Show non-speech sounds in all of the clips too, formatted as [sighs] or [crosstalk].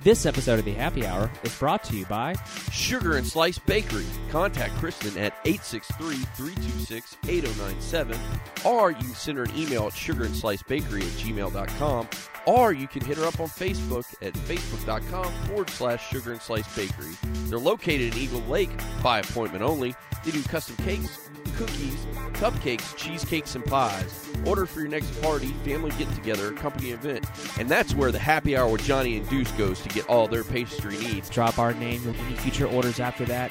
This episode of the Happy Hour is brought to you by Sugar and Slice Bakery. Contact Kristen at 863-326-8097 or you can send her an email at sugarandslicebakery at gmail.com or you can hit her up on Facebook at facebook.com forward slash sugar and slice bakery. They're located in Eagle Lake by appointment only. They do custom cakes, cookies, cupcakes, cheesecakes, and pies. Order for your next party, family get together, company event. And that's where the happy hour with Johnny and Deuce goes to get all their pastry needs. Drop our name. You'll get any future orders after that.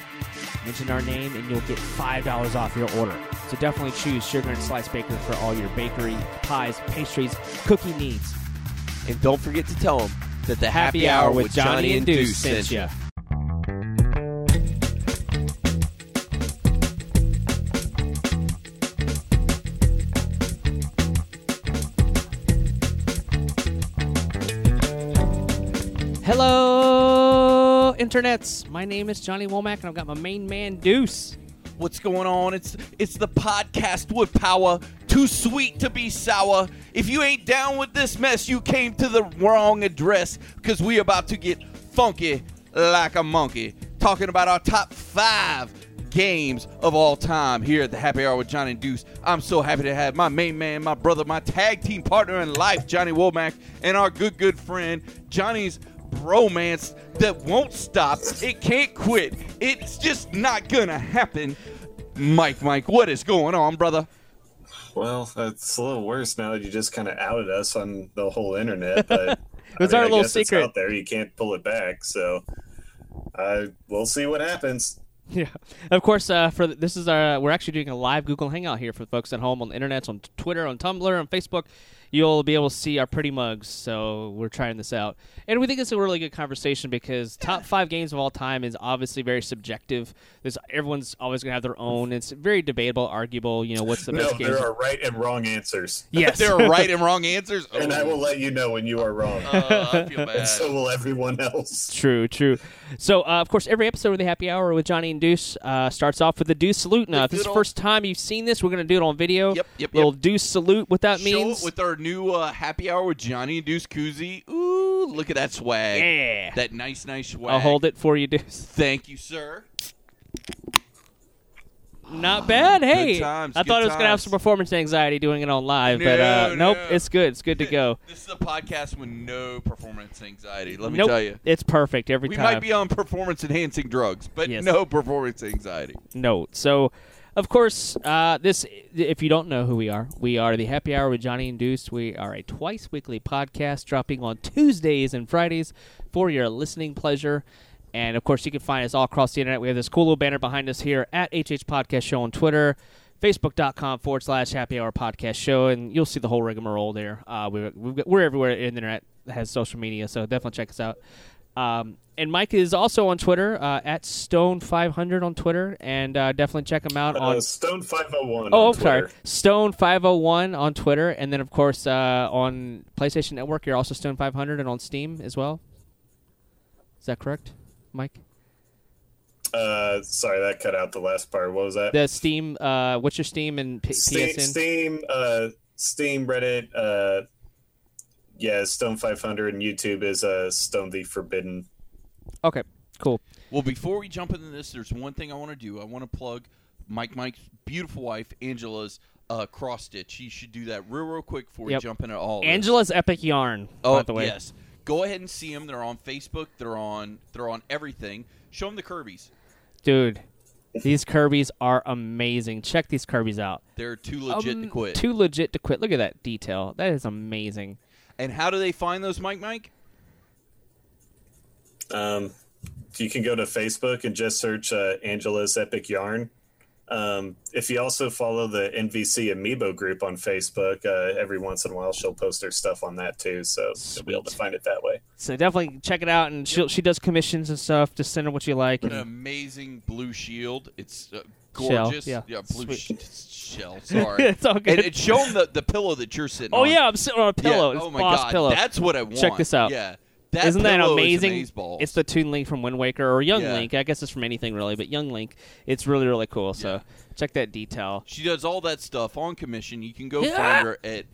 Mention our name, and you'll get five dollars off your order. So definitely choose Sugar and Slice Baker for all your bakery, pies, pastries, cookie needs. And don't forget to tell them that the happy, hour with Johnny and Deuce sent you. Internets. My name is Johnny Womack, and I've got my main man Deuce. What's going on? It's it's the podcast with power. Too sweet to be sour. If you ain't down with this mess, you came to the wrong address because we about to get funky like a monkey. Talking about our top five games of all time here at the Happy Hour with Johnny Deuce. I'm so happy to have my main man, my brother, my tag team partner in life, Johnny Womack, and our good good friend Johnny's bromance that won't stop. It can't quit. It's just not gonna happen. Mike, Mike, what is going on, brother? Well, it's a little worse now that you just kind of outed us on the whole internet. But [laughs] It was I mean, our I little guess it's secret. out there. You can't pull it back. So, uh, we'll see what happens. Yeah. Of course, uh, for this is our we're actually doing a live Google Hangout here for folks at home on the internet, on Twitter, on Tumblr, on Facebook. You'll be able to see our pretty mugs. So we're trying this out, and we think it's a really good conversation because top five games of all time is obviously very subjective. There's everyone's always gonna have their own. It's very debatable, arguable. You know, what's the No, best game? there are right and wrong answers. Yes, [laughs] there are right and wrong [laughs] answers. And I will let you know when you are wrong. Uh, I feel bad. [laughs] and so will everyone else. True, true. So, uh, of course, every episode of the Happy Hour with Johnny and Deuce uh, starts off with the Deuce salute. Now, if this is the first time you've seen this, we're going to do it on video. Yep, yep, Little yep. Deuce salute. What that Show means? it with our new uh, happy hour with Johnny and Deuce Koozie. Ooh, look at that swag. yeah. That nice, nice swag. I'll hold it for you, Deuce. Thank you, sir. Not bad. Hey, times, I thought I was going to have some performance anxiety doing it on live, but uh, No, nope, it's good. It's good to go. This is a podcast with no performance anxiety. Let me nope, tell you. it's perfect every We time. might be on performance enhancing drugs, but Yes. no performance anxiety. note. So, of course, uh, this if you don't know who we are, we are the Happy Hour with Johnny and Deuce. We are a twice weekly podcast dropping on Tuesdays and Fridays for your listening pleasure. And of course, you can find us all across the internet. We have this cool little banner behind us here at HH Podcast Show on Twitter, Facebook.com forward slash Happy Hour Podcast Show, and you'll see the whole rigmarole there. Uh, got- we're everywhere in the internet that has social media, so definitely check us out. Um, and Mike is also on Twitter uh, at Stone500 on Twitter, and uh, definitely check him out on. Uh, Stone 501. Oh, on sorry, Twitter. Stone501 on Twitter, and then of course uh, on PlayStation Network, you're also Stone500, and on Steam as well. Is that correct, Mike? Uh, sorry, that cut out the last part. What was that? The Steam, uh, what's your Steam and P- Steam, PSN? Steam, uh, Steam, Reddit, uh, yeah, Stone 500, and YouTube is uh, Stone the Forbidden. Okay, cool. Well, before we jump into this, there's one thing I want to do. I want to plug Mike Mike's beautiful wife, Angela's uh, cross stitch. You should do that real, real quick before Yep. we jump into all. this. Angela's Epic Yarn. Oh, by the way. yes. Go ahead and see them. They're on Facebook. They're on. They're on everything. Show them the Kirby's. dude. These Kirby's are amazing. Check these Kirby's out. They're too legit Um, to quit. Too legit to quit. Look at that detail. That is amazing. And how do they find those, Mike? Mike? Um, you can go to Facebook and just search uh, Angela's Epic Yarn. Um, if you also follow the NVC Amiibo group on Facebook, uh, every once in a while she'll post her stuff on that too, so you'll be able to find it that way. So definitely check it out. And she she does commissions and stuff. Just send her what you like. An And amazing blue shield. It's uh, Shell, gorgeous. yeah. blue Sweet. sh- shell. [laughs] Sorry. it's all good. and, and show them the, the pillow that you're sitting on. oh on. yeah, I'm sitting on a pillow. Yeah. Oh my boss god, pillow. that's what I want. Check this out. Yeah, that Isn't that pillow is amazing? It's the Toon Link from Wind Waker or Young Yeah. Link. I guess it's from anything really, but Young Link. It's really really cool. So Yeah. check that detail. She does all that stuff on commission. You can go Yeah. find her at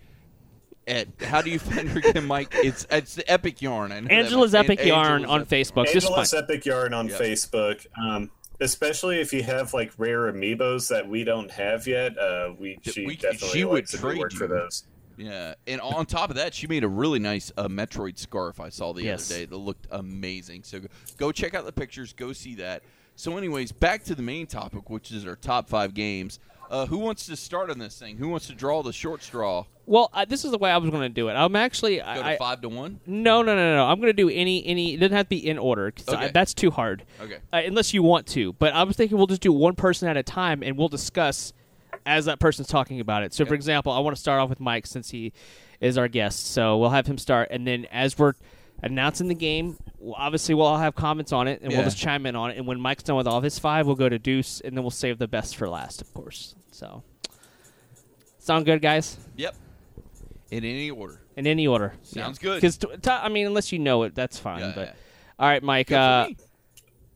at how do you find her again, Mike? It's it's the Epic Yarn. I know Angela's Epic An- Yarn Angela's on Epic Facebook. Yarn. Just Angela's. Epic Yarn on Yeah. Facebook. Um, especially if you have like rare amiibos that we don't have yet. Uh, we she we- definitely she would likes to trade work for those. Yeah, and on top of that, she made a really nice uh, Metroid scarf I saw the Yes. other day that looked amazing. So go, go check out the pictures, go see that. So, anyways, back to the main topic, which is our top five games. Uh, who wants to start on this thing? Who wants to draw the short straw? Well, I, this is the way I was going to do it. I'm actually Go I, to five to one. no no no no. I'm going to do any any. It doesn't have to be in order 'cause I- Okay. that's too hard. Okay. Uh, unless you want to. But I was thinking we'll just do one person at a time and we'll discuss as that person's talking about it. So, for example, I want to start off with Mike since he is our guest. So we'll have him start, and then as we're announcing the game, well, obviously we'll all have comments on it, and we'll just chime in on it. And when Mike's done with all of his five, we'll go to Deuce, and then we'll save the best for last, of course. So, sound good, guys? Yep. In any order. In any order. Sounds good. Because I mean, unless you know it, that's fine. Yeah, but yeah. all right, Mike. Uh.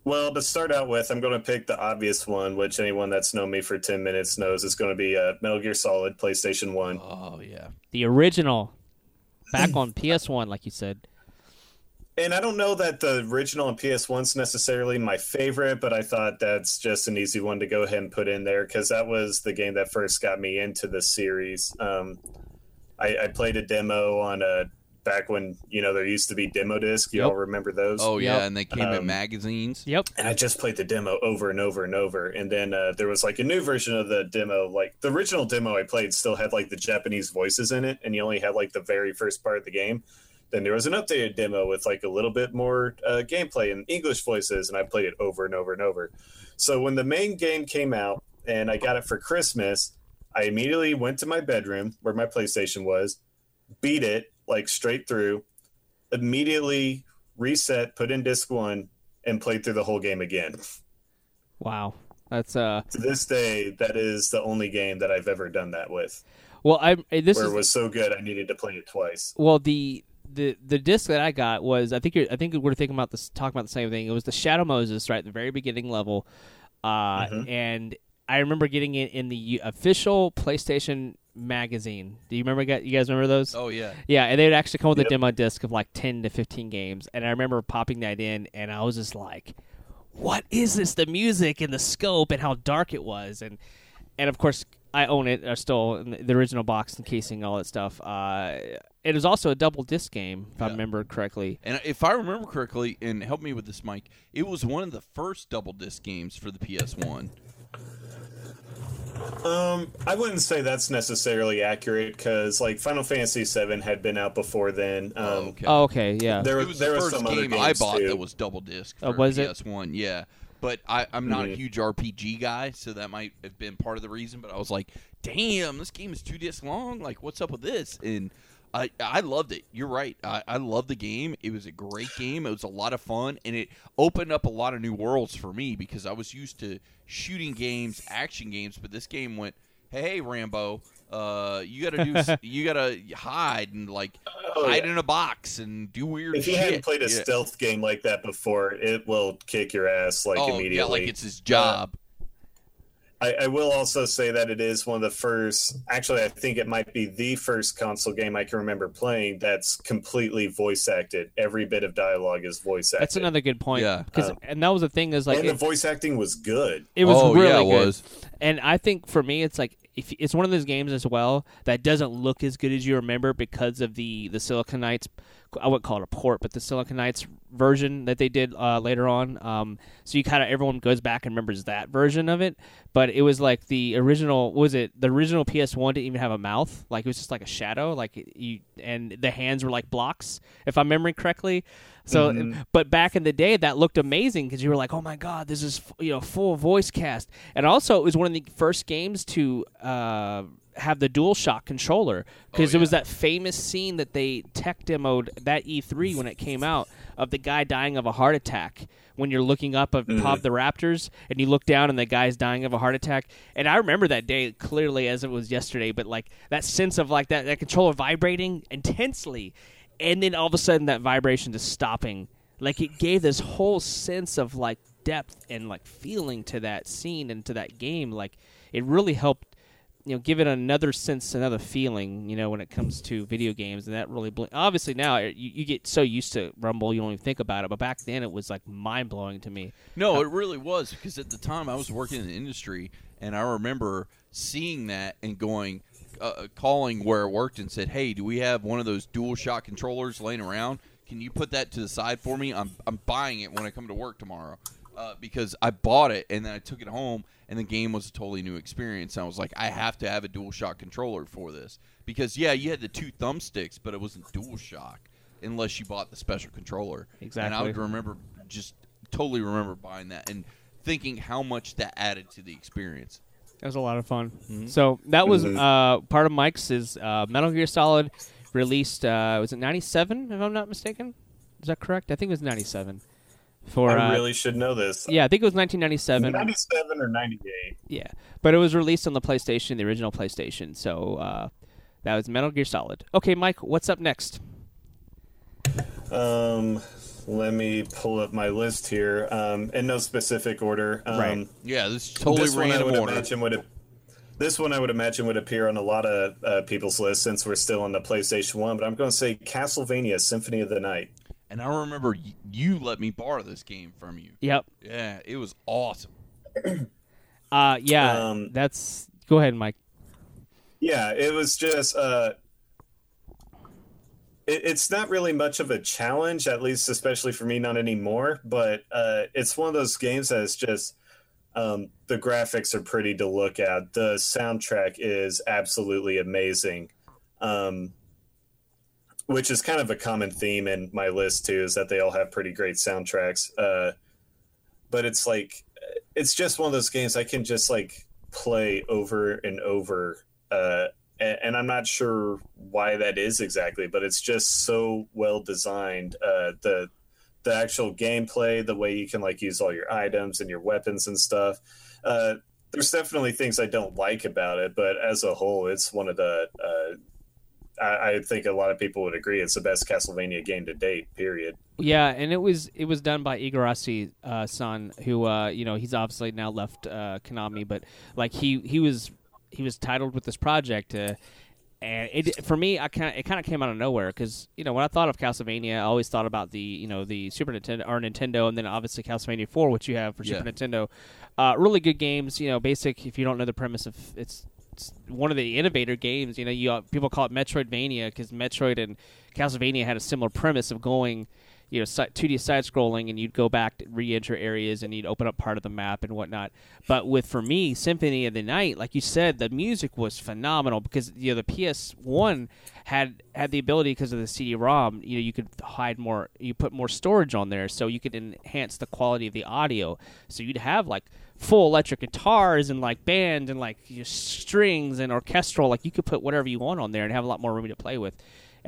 Well, to start out with, I'm going to pick the obvious one, which anyone that's known me for 10 minutes knows is going to be uh, Metal Gear Solid, PlayStation 1. Oh yeah. the original, back on PS1, like you said. And I don't know that the original on PS1's necessarily my favorite, but I thought that's just an easy one to go ahead and put in there because that was the game that first got me into the series. Um, I, I played a demo on a back when you know there used to be demo disc. You Yep. all remember those? Oh yeah, Yep. and they came in Um, magazines. Yep. and I just played the demo over and over and over. And then uh, there was like a new version of the demo. Like the original demo I played still had like the Japanese voices in it, and you only had like the very first part of the game. Then there was an updated demo with like a little bit more uh, gameplay and English voices, and I played it over and over and over. So when the main game came out and I got it for Christmas, I immediately went to my bedroom where my PlayStation was, beat it like straight through, immediately reset, put in disc one, and played through the whole game again. Wow. That's uh. To this day, that is the only game that I've ever done that with, Well, I this where is it was so good I needed to play it twice. well the. The, the disc that I got was I think you're, I think we're thinking about this talking about the same thing. It was the Shadow Moses right at the very beginning level, uh, Mhm. and I remember getting it in the official PlayStation magazine. Do you remember? You guys remember those? Oh yeah. Yeah, and they would actually come with a demo disc of like ten to fifteen games, and I remember popping that in, and I was just like, "What is this? The music and the scope and how dark it was." And and of course, I own it. I still the- the original box and casing, all that stuff. Uh, it was also a double disc game, if I remember correctly. And if I remember correctly, and help me with this, Mike, it was one of the first double disc games for the PS1. Um, I wouldn't say that's necessarily accurate because like Final Fantasy VII had been out before then. Um, oh, okay. Oh, okay, yeah. There, it was there the was first some game games I bought too. that was double disc for Oh, was it? PS1. Yeah, but I, I'm not a Mhm. huge RPG guy, so that might have been part of the reason. But I was like, "Damn, this game is two discs long. Like, what's up with this?" And I, I loved it. You're right. I, I love the game. It was a great game. It was a lot of fun, and it opened up a lot of new worlds for me because I was used to shooting games, action games, but this game went, "Hey, Rambo." Uh, you gotta do. [laughs] you gotta hide and like Oh, hide yeah. in a box and do weird If you shit. hadn't played a Yeah. stealth game like that before, it will kick your ass like oh, immediately. yeah, like it's his job. I, I will also say that it is one of the first. Actually, I think it might be the first console game I can remember playing that's completely voice acted. Every bit of dialogue is voice acted. That's another good point. Yeah. 'Cause- Um, and that was the thing is like and it, the voice acting was good. it was Oh, really yeah, it good. was. And I think for me, it's like if it's one of those games as well that doesn't look as good as you remember because of the the Silicon Knights. I wouldn't call it a port, but the Silicon Knights version that they did uh, later on. Um, so you kind of everyone goes back and remembers that version of it. But it was like the original. Was it the original PS One didn't even have a mouth? Like it was just like a shadow. Like you and the hands were like blocks, if I'm remembering correctly. So, Mhm. but back in the day, that looked amazing because you were like, "Oh my god, this is you know full voice cast," and also it was one of the first games to uh, have the DualShock controller because Oh, it was that famous scene that they tech demoed that E3 when it came out of the guy dying of a heart attack when you're looking up at Mhm. top of the Raptors and you look down and the guy's dying of a heart attack. And I remember that day clearly as it was yesterday, but like that sense of like that, that controller vibrating intensely and then all of a sudden that vibration just stopping. Like it gave this whole sense of like depth and like feeling to that scene and to that game. Like it really helped you know give it another sense, another feeling. You know, when it comes to video games, and that really bl- obviously now you, you get so used to Rumble, you don't even think about it. But back then, it was like mind blowing to me. No, it really was because at the time I was working in the industry, and I remember seeing that and going, uh, calling where it worked and said, "Hey, do we have one of those dual shock controllers laying around? Can you put that to the side for me? I'm I'm buying it when I come to work tomorrow." Uh, because I bought it and then I took it home and the game was a totally new experience. And I was like, I have to have a dual shock controller for this because yeah, you had the two thumbsticks, but it wasn't dual shock unless you bought the special controller. Exactly. And I would remember just totally remember buying that and thinking how much that added to the experience. That was a lot of fun. So that was uh, part of Mike's is uh, Metal Gear Solid released. Uh, was it '97? If I'm not mistaken, is that correct? I think it was '97. For I uh, really should know this. yeah, I think it was 1997. 97 or 98. Yeah, but it was released on the PlayStation, the original PlayStation. So uh, that was Metal Gear Solid. Okay, Mike, what's up next? Um, let me pull up my list here. Um, in no specific order. Um, Right. Yeah, this is totally this one I random would order. imagine would. This one I would imagine would appear on a lot of uh, people's lists since we're still on the PlayStation One. But I'm going to say Castlevania: Symphony of the Night. And I remember y- you let me borrow this game from you. Yep. Yeah, it was awesome. [clears throat] Uh, yeah, Um, that's. Go ahead, Mike. Yeah, it was just. Uh, it, it's not really much of a challenge, at least, especially for me, not anymore. But uh, it's one of those games that is just. Um, the graphics are pretty to look at. The soundtrack is absolutely amazing, um, which is kind of a common theme in my list too. Is that they all have pretty great soundtracks. Uh, but it's like it's just one of those games I can just like play over and over. Uh, and, and I'm not sure why that is exactly, but it's just so well designed. Uh, the the actual gameplay, the way you can like use all your items and your weapons and stuff. Uh, there's definitely things I don't like about it, but as a whole, it's one of the. I, I think a lot of people would agree it's the best Castlevania game to date. Period. Yeah, and it was it was done by Igarashi uh, son, who uh, you know he's obviously now left uh, Konami, but like he he was he was titled with this project, uh, and it for me I kind it kind of came out of nowhere because you know when I thought of Castlevania, I always thought about the you know the Super Nintendo or Nintendo, and then obviously Castlevania Four, which you have for Super Yeah. Nintendo. Uh, really good games, you know. Basic. If you don't know the premise of it's it's one of the innovator games. You know, you uh, people call it Metroidvania because Metroid and Castlevania had a similar premise of going, you know, si- 2D side scrolling, and you'd go back re-enter areas and you'd open up part of the map and whatnot. But with for me, Symphony of the Night, like you said, the music was phenomenal because you know the PS One had had the ability because of the CD-ROM. You know, you could hide more, you put more storage on there, so you could enhance the quality of the audio. So you'd have like full electric guitars and like band and like you know, strings and orchestral. Like you could put whatever you want on there and have a lot more room to play with.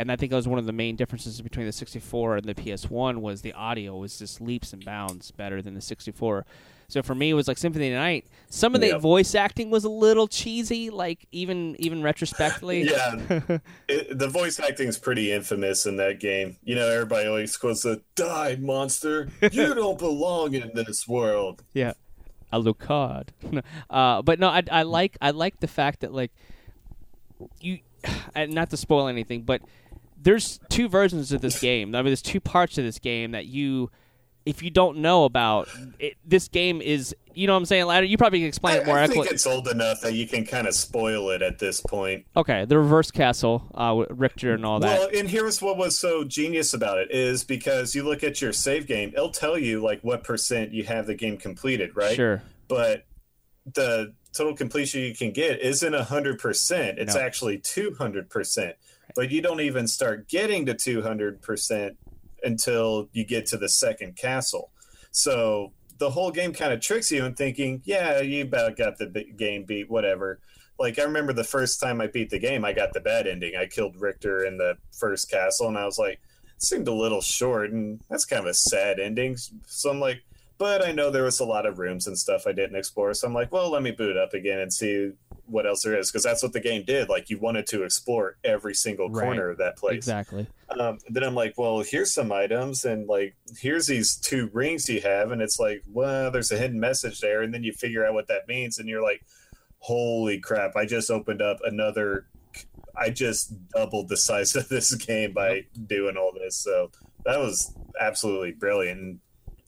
And I think that was one of the main differences between the 64 and the PS1 was the audio was just leaps and bounds better than the 64. So for me, it was like Symphony of the Night. Some of the Yep. voice acting was a little cheesy, like even even retrospectively. [laughs] Yeah, [laughs] it, the voice acting is pretty infamous in that game. You know, everybody always quotes the "Die, monster! You [laughs] don't belong in this world." Yeah, Alucard. uh, but no, I, I like I like the fact that like you, [sighs] and not to spoil anything, but there's two versions of this game. I mean, there's two parts to this game that you, if you don't know about, it, this game is. You know what I'm saying, Ladder? You probably can explain I, it more. I think it's old enough that you can kind of spoil it at this point. okay, the reverse castle, uh, with Richter and all that. Well, and here's what was so genius about it is because you look at your save game, it'll tell you like what percent you have the game completed, right? Sure. But the total completion you can get isn't hundred percent. It's No. actually two hundred percent. But you don't even start getting to two hundred percent until you get to the second castle. So the whole game kind of tricks you in thinking, yeah, you about got the game beat, whatever. Like I remember the first time I beat the game, I got the bad ending. I killed Richter in the first castle, and I was like, it seemed a little short, and that's kind of a sad ending. So I'm like, but I know there was a lot of rooms and stuff I didn't explore. So I'm like, well, let me boot up again and see what else there is, because that's what the game did. Like you wanted to explore every single Right. corner of that place. Exactly. Um, then I'm like, well, here's some items, and like, here's these two rings you have, and it's like, well, there's a hidden message there, and then you figure out what that means, and you're like, holy crap! I just opened up another. I just doubled the size of this [laughs] game by doing all this. So that was absolutely brilliant.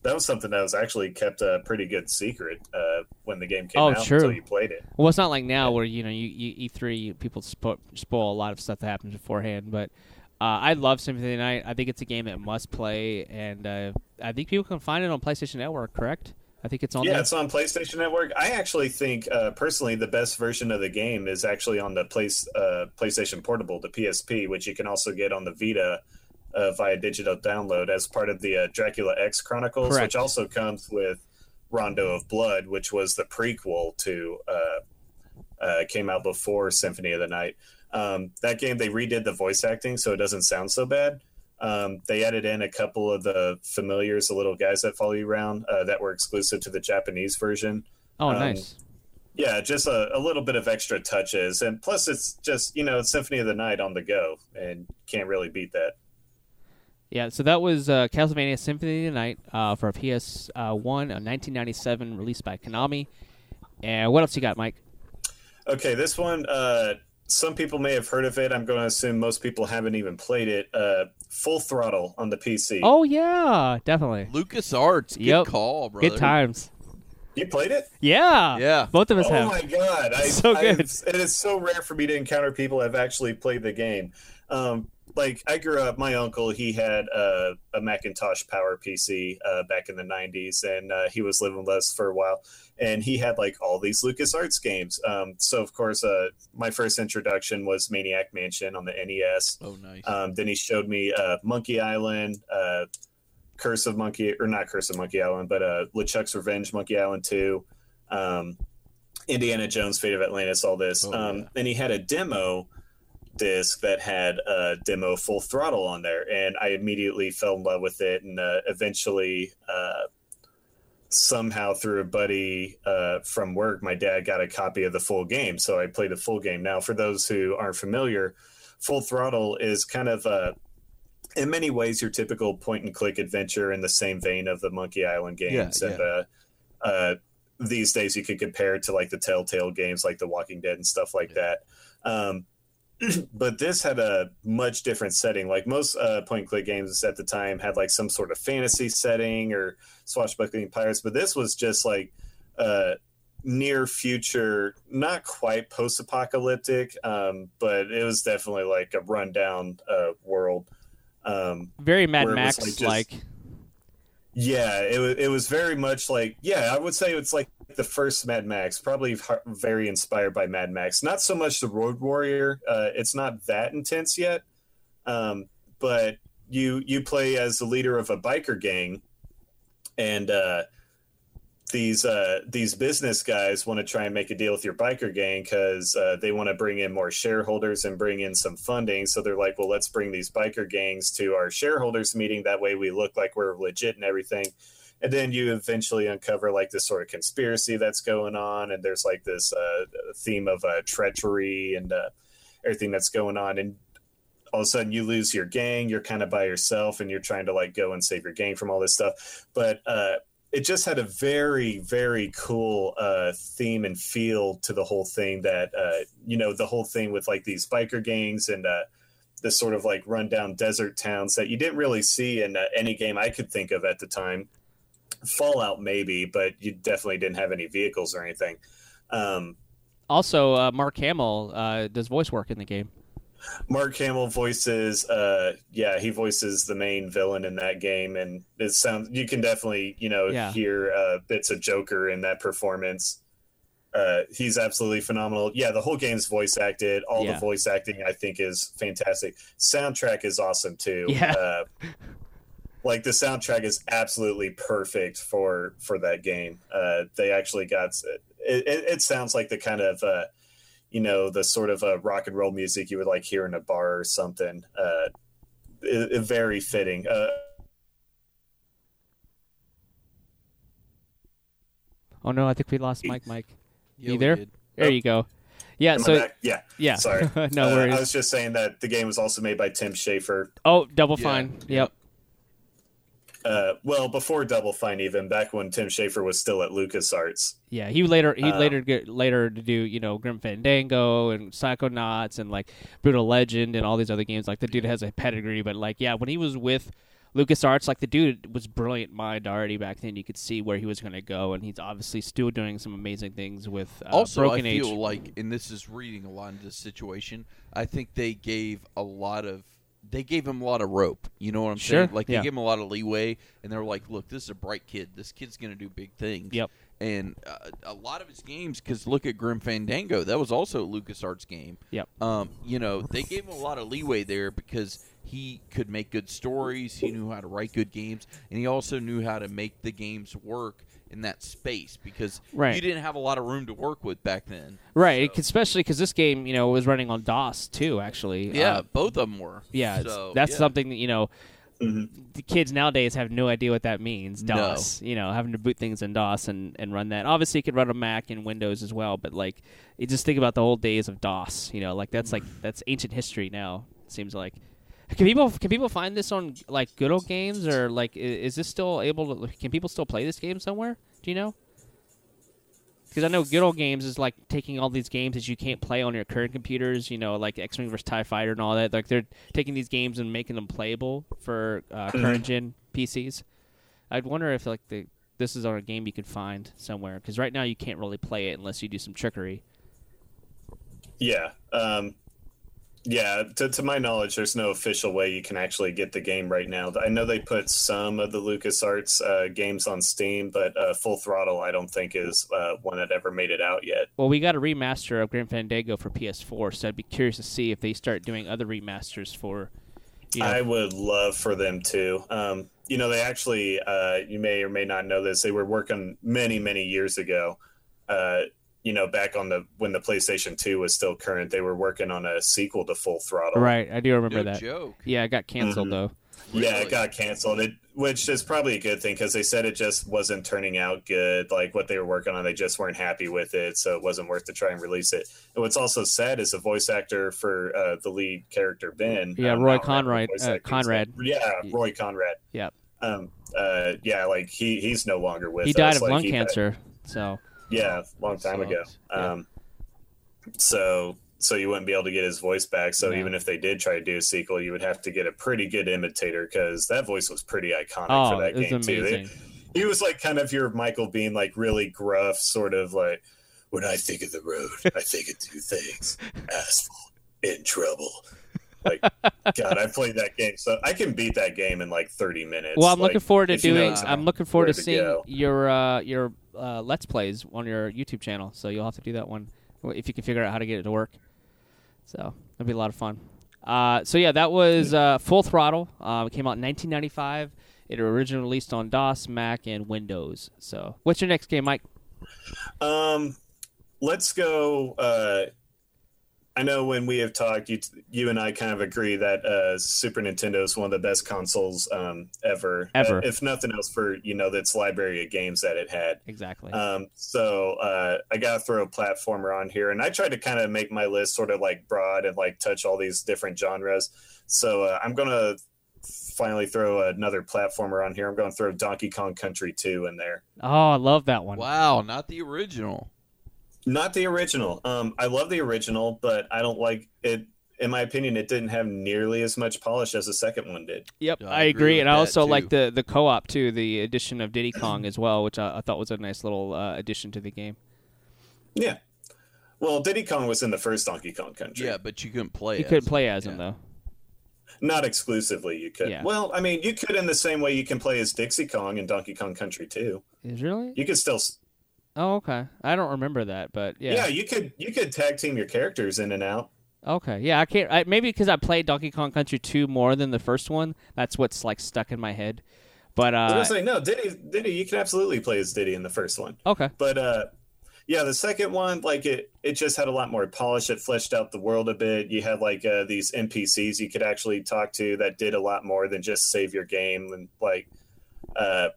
That was something that was actually kept a pretty good secret uh, when the game came Oh, out true. until you played it. Well, it's not like now where you know you, you E3 people spo- spoil a lot of stuff that happens beforehand. But uh, I love Symphony of the Night. I think it's a game that must play, and uh, I think people can find it on PlayStation Network. Correct? I think it's on Yeah, there. it's on PlayStation Network. I actually think, uh, personally, the best version of the game is actually on the place, uh, PlayStation Portable, the PSP, which you can also get on the Vita uh, via digital download as part of the uh, Dracula X Chronicles, Correct. which also comes with Rondo of Blood, which was the prequel to uh, uh, came out before Symphony of the Night. Um, that game they redid the voice acting, so it doesn't sound so bad. Um, they added in a couple of the familiars, the little guys that follow you around, uh, that were exclusive to the Japanese version. oh, um, nice. Yeah, just a, a little bit of extra touches, and plus it's just you know Symphony of the Night on the go, and can't really beat that. Yeah, so that was uh, Castlevania Symphony of the Night uh, for a PS uh, One, a 1997 released by Konami. And what else you got, Mike? Okay, this one, uh, some people may have heard of it. I'm going to assume most people haven't even played it. Uh, Full Throttle on the PC. Oh yeah, definitely. LucasArts. Good Yep. call, brother. Good times. You played it? Yeah, Yeah. Both of us Oh have. Oh my god! I, [laughs] So I- good. it is so rare for me to encounter people that have actually played the game. Um, like I grew up, my uncle he had uh, a Macintosh Power PC uh, back in the '90s, and uh, he was living with us for a while. And he had like all these LucasArts games. Um, so of course, uh, my first introduction was Maniac Mansion on the NES. Oh, nice. Um, then he showed me uh, Monkey Island, uh, Curse of Monkey, or not Curse of Monkey Island, but uh, LeChuck's Revenge, Monkey Island 2, um, Indiana Jones, Fate of Atlantis, all this. Oh, um, yeah. And he had a demo disc that had a demo full throttle on there. And I immediately fell in love with it and uh, eventually. Uh, somehow through a buddy uh, from work my dad got a copy of the full game so i played the full game now for those who aren't familiar full throttle is kind of uh, in many ways your typical point and click adventure in the same vein of the monkey island games Yeah, and uh, uh, these days you could compare it to like the telltale games like the walking dead and stuff like that um, [clears throat] but this had a much different setting like most uh, point and click games at the time had like some sort of fantasy setting or swashbuckling pirates but this was just like uh, near future not quite post-apocalyptic um, but it was definitely like a rundown uh, world um, Very Mad where it was, Max like, like. just- yeah, it was. It was very much like yeah. I would say it's like the first Mad Max, probably very inspired by Mad Max. Not so much the Road Warrior. Uh, it's not that intense yet, um, but you you play as the leader of a biker gang, and uh, these uh, these business guys want to try and make a deal with your biker gang because uh, they want to bring in more shareholders and bring in some funding. So they're like, well, let's bring these biker gangs to our shareholders meeting. That way, we look like we're legit and everything. And then you eventually uncover like this sort of conspiracy that's going on, and there's like this uh, theme of uh, treachery and uh, everything that's going on, and all of a sudden you lose your gang. You're kind of by yourself, and you're trying to like go and save your gang from all this stuff. But uh, it just had a very very cool uh, theme and feel to the whole thing that uh, you know the whole thing with like these biker gangs and uh, this sort of like rundown desert towns that you didn't really see in uh, any game I could think of at the time. Fallout maybe, but you definitely didn't have any vehicles or anything. Um, Also, uh, Mark Hamill uh, does voice work in the game. Mark Hamill voices, uh, yeah, he voices the main villain in that game, and it sounds you can definitely you know Yeah. hear uh, bits of Joker in that performance. Uh, he's absolutely phenomenal. Yeah, the whole game's voice acted. All Yeah. the voice acting I think is fantastic. Soundtrack is awesome too. Yeah. [laughs] Like the soundtrack is absolutely perfect for for that game. Uh, they actually got it, it. It sounds like the kind of uh, you know the sort of uh, rock and roll music you would like hear in a bar or something. Uh, it, it- very fitting. Uh, Oh no, I think we lost Mike. Mike, Yeah, you we there? did. there you go. Yeah. am So back? yeah, yeah. sorry. [laughs] no Uh, worries. I was just saying that the game was also made by Tim Schafer. Oh, Double Yeah, Fine. yeah. Yep. Uh, well, before Double Fine, even back when Tim Schafer was still at LucasArts. Yeah, he later he Uh, later get later to do you know Grim Fandango and Psychonauts and like Brutal Legend and all these other games. Like the dude has a pedigree, but like yeah, when he was with LucasArts, like the dude was brilliant mind already back then. You could see where he was going to go, and he's obviously still doing some amazing things with uh, also, Broken I Age. feel like, and this is reading a lot into this situation. I think they gave a lot of they gave him a lot of rope. You know what I'm Sure, saying? Like they yeah. gave him a lot of leeway, and they were like, "Look, this is a bright kid. This kid's going to do big things." Yep. And uh, a lot of his games, because look at Grim Fandango, that was also a LucasArts game. Yep. Um, you know, they gave him a lot of leeway there because he could make good stories. He knew how to write good games, and he also knew how to make the games work in that space because Right. you didn't have a lot of room to work with back then. Right, especially because this game, you know, was running on DOS too. Actually, Yeah, Uh, both of them were. yeah, So, that's yeah. something that you know. Mhm. The kids nowadays have no idea what that means. No. DOS, you know, having to boot things in DOS and, and run that. Obviously, you could run a Mac and Windows as well, but like, you just think about the old days of DOS. You know, like that's like that's ancient history now. It seems like. Can people can people find this on like good old games or like is this still able to? Can people still play this game somewhere? Do you know? Because I know good old games is like taking all these games that you can't play on your current computers, you know, like X Wing vs Tie Fighter and all that. Like they're taking these games and making them playable for uh, current gen PCs. I'd wonder if like the this is on a game you could find somewhere because right now you can't really play it unless you do some trickery. Yeah. Um, yeah. To, to my knowledge, there's no official way you can actually get the game right now. I know they put some of the LucasArts uh, games on Steam, but uh, Full Throttle, I don't think is uh, one that ever made it out yet. Well, we got a remaster of Grim Fandango for PS4, so I'd be curious to see if they start doing other remasters for. You know, I would love for them to. Um, you know, they actually, uh, you may or may not know this, they were working many, many years ago. Uh, you know, back on the when the PlayStation 2 was still current, they were working on a sequel to Full Throttle. right, I do remember No that. joke. Yeah, it got canceled Mhm. though. Yeah, it got canceled. It, which is probably a good thing because they said it just wasn't turning out good. Like what they were working on, they just weren't happy with it, so it wasn't worth to try and release it. And what's also sad is the voice actor for uh, the lead character Ben. Yeah, um, Roy I Conrad- uh, Conrad. Yeah, Roy Conrad. Yeah. Um. Uh. Yeah. Like he he's no longer with. He died us. of Like, lung he had- cancer, so yeah, long time ago. Sucks. Yeah. Um. So so you wouldn't be able to get his voice back. So No. even if they did try to do a sequel, you would have to get a pretty good imitator because that voice was pretty iconic oh, for that game too. They- he was like kind of your Michael Bean, like really gruff, sort of like when I think of the road, I think of two things: [laughs] asphalt in trouble. Like [laughs] God, I played that game, so I can beat that game in like thirty minutes. Well, I'm Like, looking forward to if you know doing. I'm looking forward to to seeing go. your uh, your uh, let's plays on your YouTube channel. So you'll have to do that one if you can figure out how to get it to work. So that'd be a lot of fun. Uh, so yeah, that was uh, Full Throttle. Uh, it came out in 1995. It originally released on DOS, Mac, and Windows. So, what's your next game, Mike? Um, let's go. Uh, I know when we have talked, you, you and I kind of agree that uh, Super Nintendo is one of the best consoles um, ever. Ever. Uh, if nothing else, for you know, its library of games that it had. Exactly. Um, so uh, I got to throw a platformer on here, and I tried to kind of make my list sort of like broad and like touch all these different genres. So uh, I'm gonna finally throw another platformer on here. I'm going to throw Donkey Kong Country 2 in there. oh, I love that one. Wow, not the original. Not the original. Um, I love the original, but I don't like it. In my opinion, it didn't have nearly as much polish as the second one did. Yep, Yeah, I, I agree agree, and I also like the the co-op too, the addition of Diddy Kong as well, which I, I thought was a nice little uh, addition to the game. Yeah. Well, Diddy Kong was in the first Donkey Kong Country. Yeah, but you couldn't play. You as couldn't him. play as him Yeah. though. Not exclusively, you could. Yeah. Well, I mean, you could in the same way you can play as Dixie Kong in Donkey Kong Country too. Is really? You could still Oh, okay. I don't remember that, but yeah. yeah. you could you could tag team your characters in and out. Okay. Yeah, I can't. I, maybe because I played Donkey Kong Country 2 more than the first one. That's what's like stuck in my head. But uh, I uh, was like, no, Diddy, Diddy, you can absolutely play as Diddy in the first one. okay. But uh, yeah, the second one, like it, it just had a lot more polish. It fleshed out the world a bit. You had like uh, these NPCs you could actually talk to that did a lot more than just save your game. And like, uh,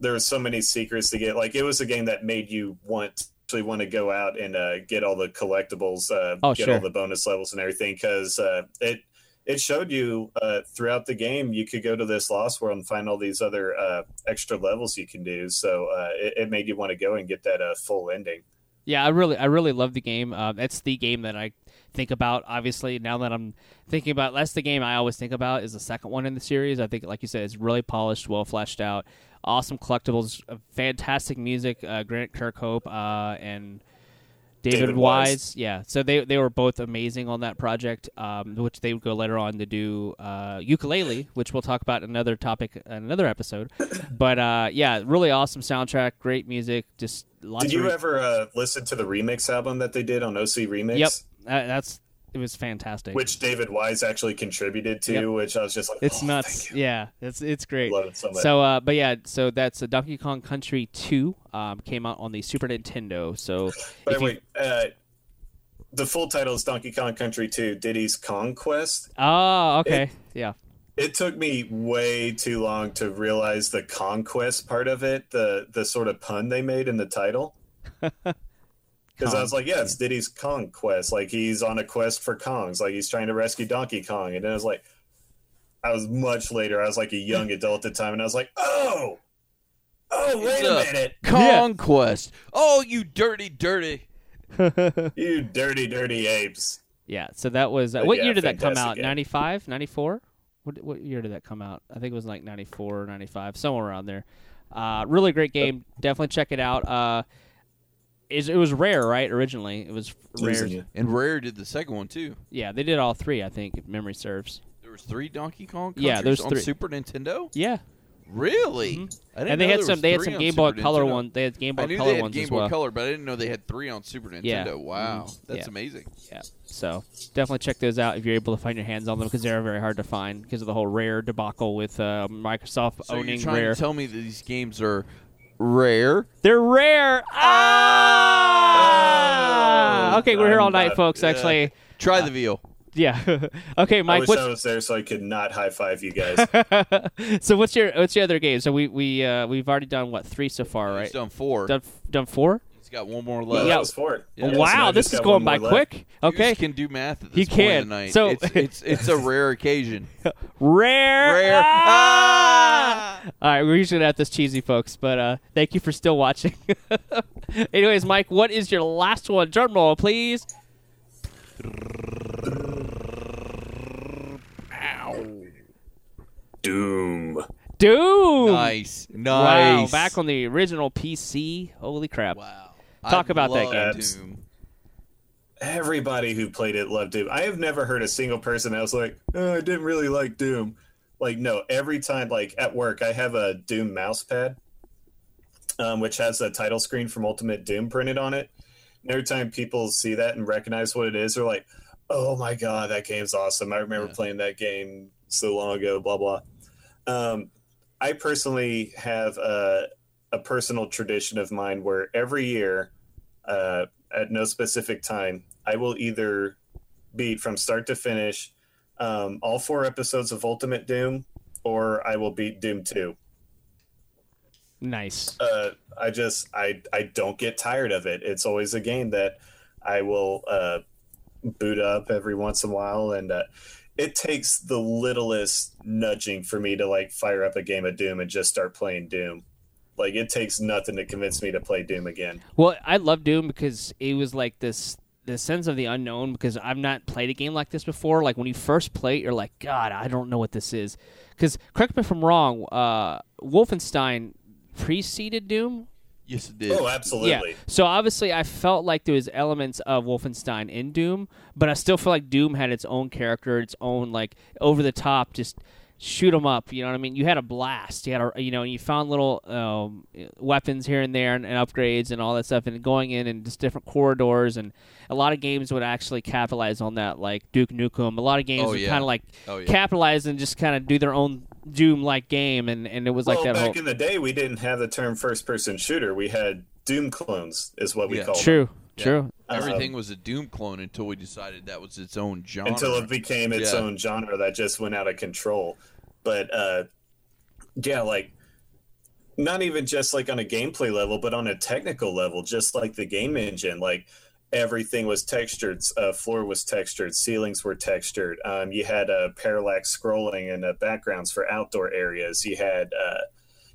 there was so many secrets to get. Like, it was a game that made you want actually want to go out and uh, get all the collectibles, uh, Oh, get sure. all the bonus levels and everything because uh, it it showed you uh, throughout the game you could go to this lost world and find all these other uh, extra levels you can do. So uh, it, it made you want to go and get that uh, full ending. Yeah, I really, I really love the game. That's the game that I think about. Obviously, now that I'm thinking about, that's the game I always think about. Is the second one in the series. I think, like you said, it's really polished, well fleshed out, awesome collectibles, uh, fantastic music. Uh, Grant Kirkhope uh, and David, David Wise. Wise. Yeah, so they they were both amazing on that project, um, which they would go later on to do uh, Yooka-Laylee, which we'll talk about another topic, in another episode. [laughs] But uh, yeah, really awesome soundtrack, great music, just lots Did you re- ever uh, listen to the remix album that they did on OC Remix? Yep, that, that's it was fantastic. Which David Wise actually contributed to, Yep. which I was just like, it's oh, nuts. Yeah, it's it's great. Love it so much. So, uh, but yeah, so that's uh, Donkey Kong Country Two um, came out on the Super Nintendo. So, By the you- way, uh, the full title is Donkey Kong Country 2 Diddy's Kong Quest. oh, okay, yeah, It took me way too long to realize the conquest part of it, the the sort of pun they made in the title. [laughs] Because I was like, yeah, it's Diddy's Kong Quest. Like he's on a quest for Kongs. Like he's trying to rescue Donkey Kong. And then I was like, I was much later. I was like a young [laughs] adult at the time, and I was like, oh, oh, wait It's a a- minute, Conquest. Oh, you dirty, dirty. [laughs] you dirty, dirty apes. yeah. So that was uh, what yeah, year did that come out? game. 95, 94? What what year did that come out? I think it was like 94 or 95, somewhere around there. Uh, really great game. Definitely check it out. Uh, is it was rare, right? Originally, it was rare. Losing. And Rare did the second one too. Yeah, they did all three. I think, if memory serves. There was three Donkey Kong. Yeah, countries there's on three. Super Nintendo. Yeah, Really? Mhm. I didn't and they know had there some. They had some Game Boy Super Color Nintendo. one. They had Game Boy I knew Color they had ones Game as Boy well. Color, but I didn't know they had three on Super Nintendo. Yeah. Wow, that's Yeah. amazing. Yeah. So definitely check those out if you're able to find your hands on them because they're very hard to find because of the whole Rare debacle with uh, Microsoft So owning you're trying Rare. to tell me that these games are rare? they're rare. Ah! Oh, okay, we're here all night, folks. yeah. Actually, Try the veal. yeah. [laughs] okay, I Mike. wish What's, I was there so I could not high five you guys. [laughs] so what's your what's your other game? So we we uh, we've already done what three so far, right? He's done four. Done done four. He's got one more left. Yeah. that was four. Yeah. Wow, this is going by more left. quick. You Okay, can do math at He this point can. of the night. So- it's, it's [laughs] it's a rare occasion. Rare. Rare. Ah! All right, we're usually at this cheesy, folks, but uh, thank you for still watching. [laughs] Anyways, Mike, what is your last one? Drum roll, please. Doom. Doom. Nice, Wow, nice. back on the original PC. Holy crap. Wow. Talk I about that love game. Doom. Everybody who played it loved Doom. I have never heard a single person that was like, oh, I didn't really like Doom. Like, no, every time, like at work, I have a Doom mouse pad, um, which has a title screen from Ultimate Doom printed on it. And every time people see that and recognize what it is, they're like, oh my God, that game's awesome. I remember Yeah. playing that game so long ago, blah, blah. Um, I personally have a, a personal tradition of mine where every year, uh, at no specific time, I will either beat from start to finish um, all four episodes of Ultimate Doom, or I will beat Doom Two. Nice. Uh, I just I I don't get tired of it. It's always a game that I will uh, boot up every once in a while, and uh, it takes the littlest nudging for me to like fire up a game of Doom and just start playing Doom. Like it takes nothing to convince me to play Doom again. Well, I love Doom because it was like this the sense of the unknown because I've not played a game like this before. Like when you first play it, you're like, God, I don't know what this is. Because correct me if I'm wrong, uh, Wolfenstein preceded Doom. Yes, it did. Oh, absolutely. Yeah. So obviously, I felt like there was elements of Wolfenstein in Doom, but I still feel like Doom had its own character, its own like over the top, just shoot 'em up. You know what I mean? You had a blast. You had a you know you found little um, weapons here and there and, and upgrades and all that stuff, and going in and just different corridors and a lot of games would actually capitalize on that, like Duke Nukem. A lot of games Oh, would yeah. kind of like Oh, yeah. capitalize and just kind of do their own Doom like game, and and it was like well, that back whole in the day, we didn't have the term first-person shooter. We had Doom clones, is what we Yeah. called them. true, Yeah. True. Everything was a Doom clone until we decided that was its own genre. until it became its Yeah. own genre that just went out of control. But uh, yeah, like not even just like on a gameplay level, but on a technical level, just like the game engine. Like everything was textured. Uh, floor was textured. Ceilings were textured. Um, you had uh, parallax scrolling and uh, backgrounds for outdoor areas. You had, uh,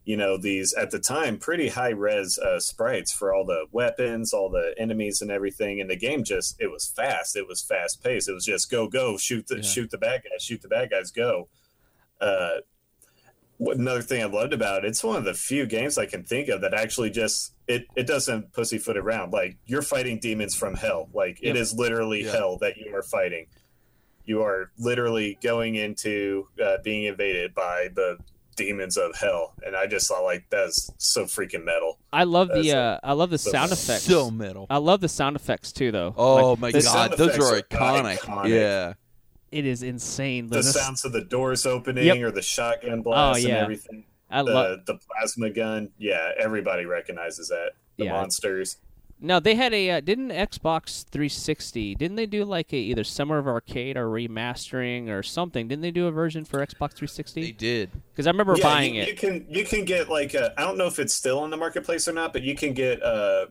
you know, these at the time pretty high res uh, sprites for all the weapons, all the enemies, and everything. And the game just it was fast. It was fast paced. It was just go go shoot the Yeah. shoot the bad guys, shoot the bad guys, go. Uh, another thing I loved about it, it's one of the few games I can think of that actually just it it doesn't pussyfoot around. Like you're fighting demons from hell. Like Yep. it is literally Yeah. hell that you are fighting. You are literally going into uh, being invaded by the demons of hell, and I just saw like that's so freaking metal. I love That's the a- uh, I love the so- sound effects. So metal. I love the sound effects too, though. Oh Like, my the- the god, those are are iconic. iconic. Yeah. It is insane. The There's a- sounds of the doors opening Yep. or the shotgun blast oh, yeah. and everything. I The love. the plasma gun, yeah, everybody recognizes that. The Yeah. monsters. No, they had a uh, didn't Xbox 360? Didn't they do like a either Summer of Arcade or remastering or something? Didn't they do a version for Xbox 360? They 360? did. Because I remember yeah, buying you, it. You can you can get like I I don't know if it's still in the marketplace or not, but you can get uh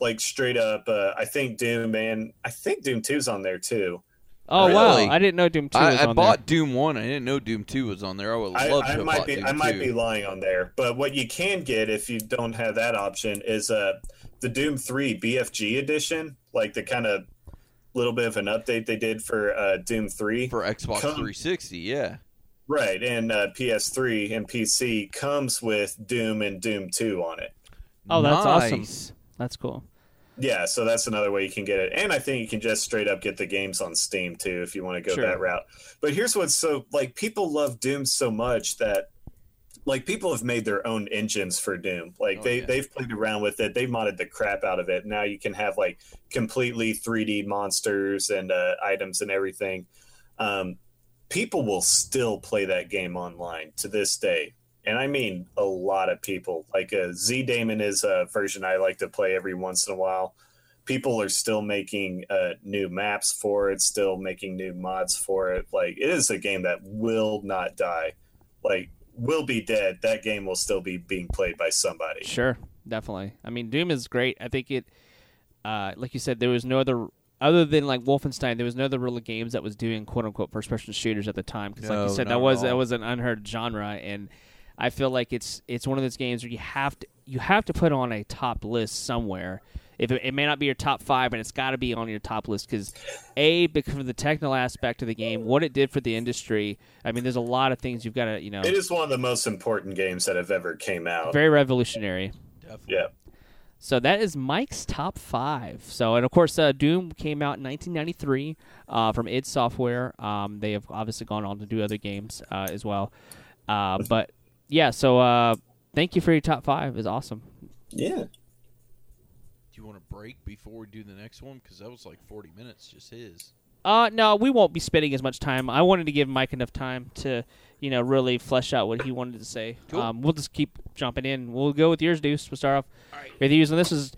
like straight up. Uh, I think Doom and I think Doom 2's on there too. oh Really? wow, I didn't know Doom 2 was I, I on bought Doom One. I didn't know Doom Two was on there. I would I, love I to have might bought be Doom I might be lying on there, but what you can get if you don't have that option is uh the Doom 3 BFG edition, like the kind of little bit of an update they did for uh, Doom 3. for Xbox Come- 360. Yeah. Right, and uh, PS3 and PC comes with Doom and Doom 2 on it. Oh, that's awesome. That's cool. Yeah, so that's another way you can get it. And I think you can just straight up get the games on Steam too if you want to go Sure. that route. But here's what's so like people love Doom so much that like people have made their own engines for Doom. Like Oh, they yeah. they've played around with it. They've modded the crap out of it. Now you can have like completely 3D monsters and uh, items and everything. Um, people will still play that game online to this day. And I mean a lot of people. Like uh, ZDaemon is a version I like to play every once in a while. People are still making uh, new maps for it, still making new mods for it. Like it is a game that will not die. Like will be dead. That game will still be being played by somebody. Sure, definitely. I mean, Doom is great. I think it, uh, like you said, there was no other other than like Wolfenstein. There was no other real games that was doing quote unquote first person shooters at the time. Because like you said, that was that was an unheard genre, and I feel like it's it's one of those games where you have to you have to put on a top list somewhere. If it, it may not be your top five, but it's got to be on your top list because a because of the technical aspect of the game, what it did for the industry. I mean, there's a lot of things you've got to you know It is one of the most important games that have ever came out. very revolutionary. Definitely. yeah. So that is Mike's top five. So, and of course, uh, Doom came out in 1993 uh, from id Software. Um, they have obviously gone on to do other games uh, as well. Uh, but yeah, so uh, thank you for your top five. Is awesome. Yeah. Do want to break before we do the next one? Because that was like 40 minutes, just his. Uh, no, we won't be spending as much time. I wanted to give Mike enough time to, you know, really flesh out what he wanted to say. Cool. Um, we'll just keep jumping in. We'll go with yours, Deuce. We'll start off with yours, and this is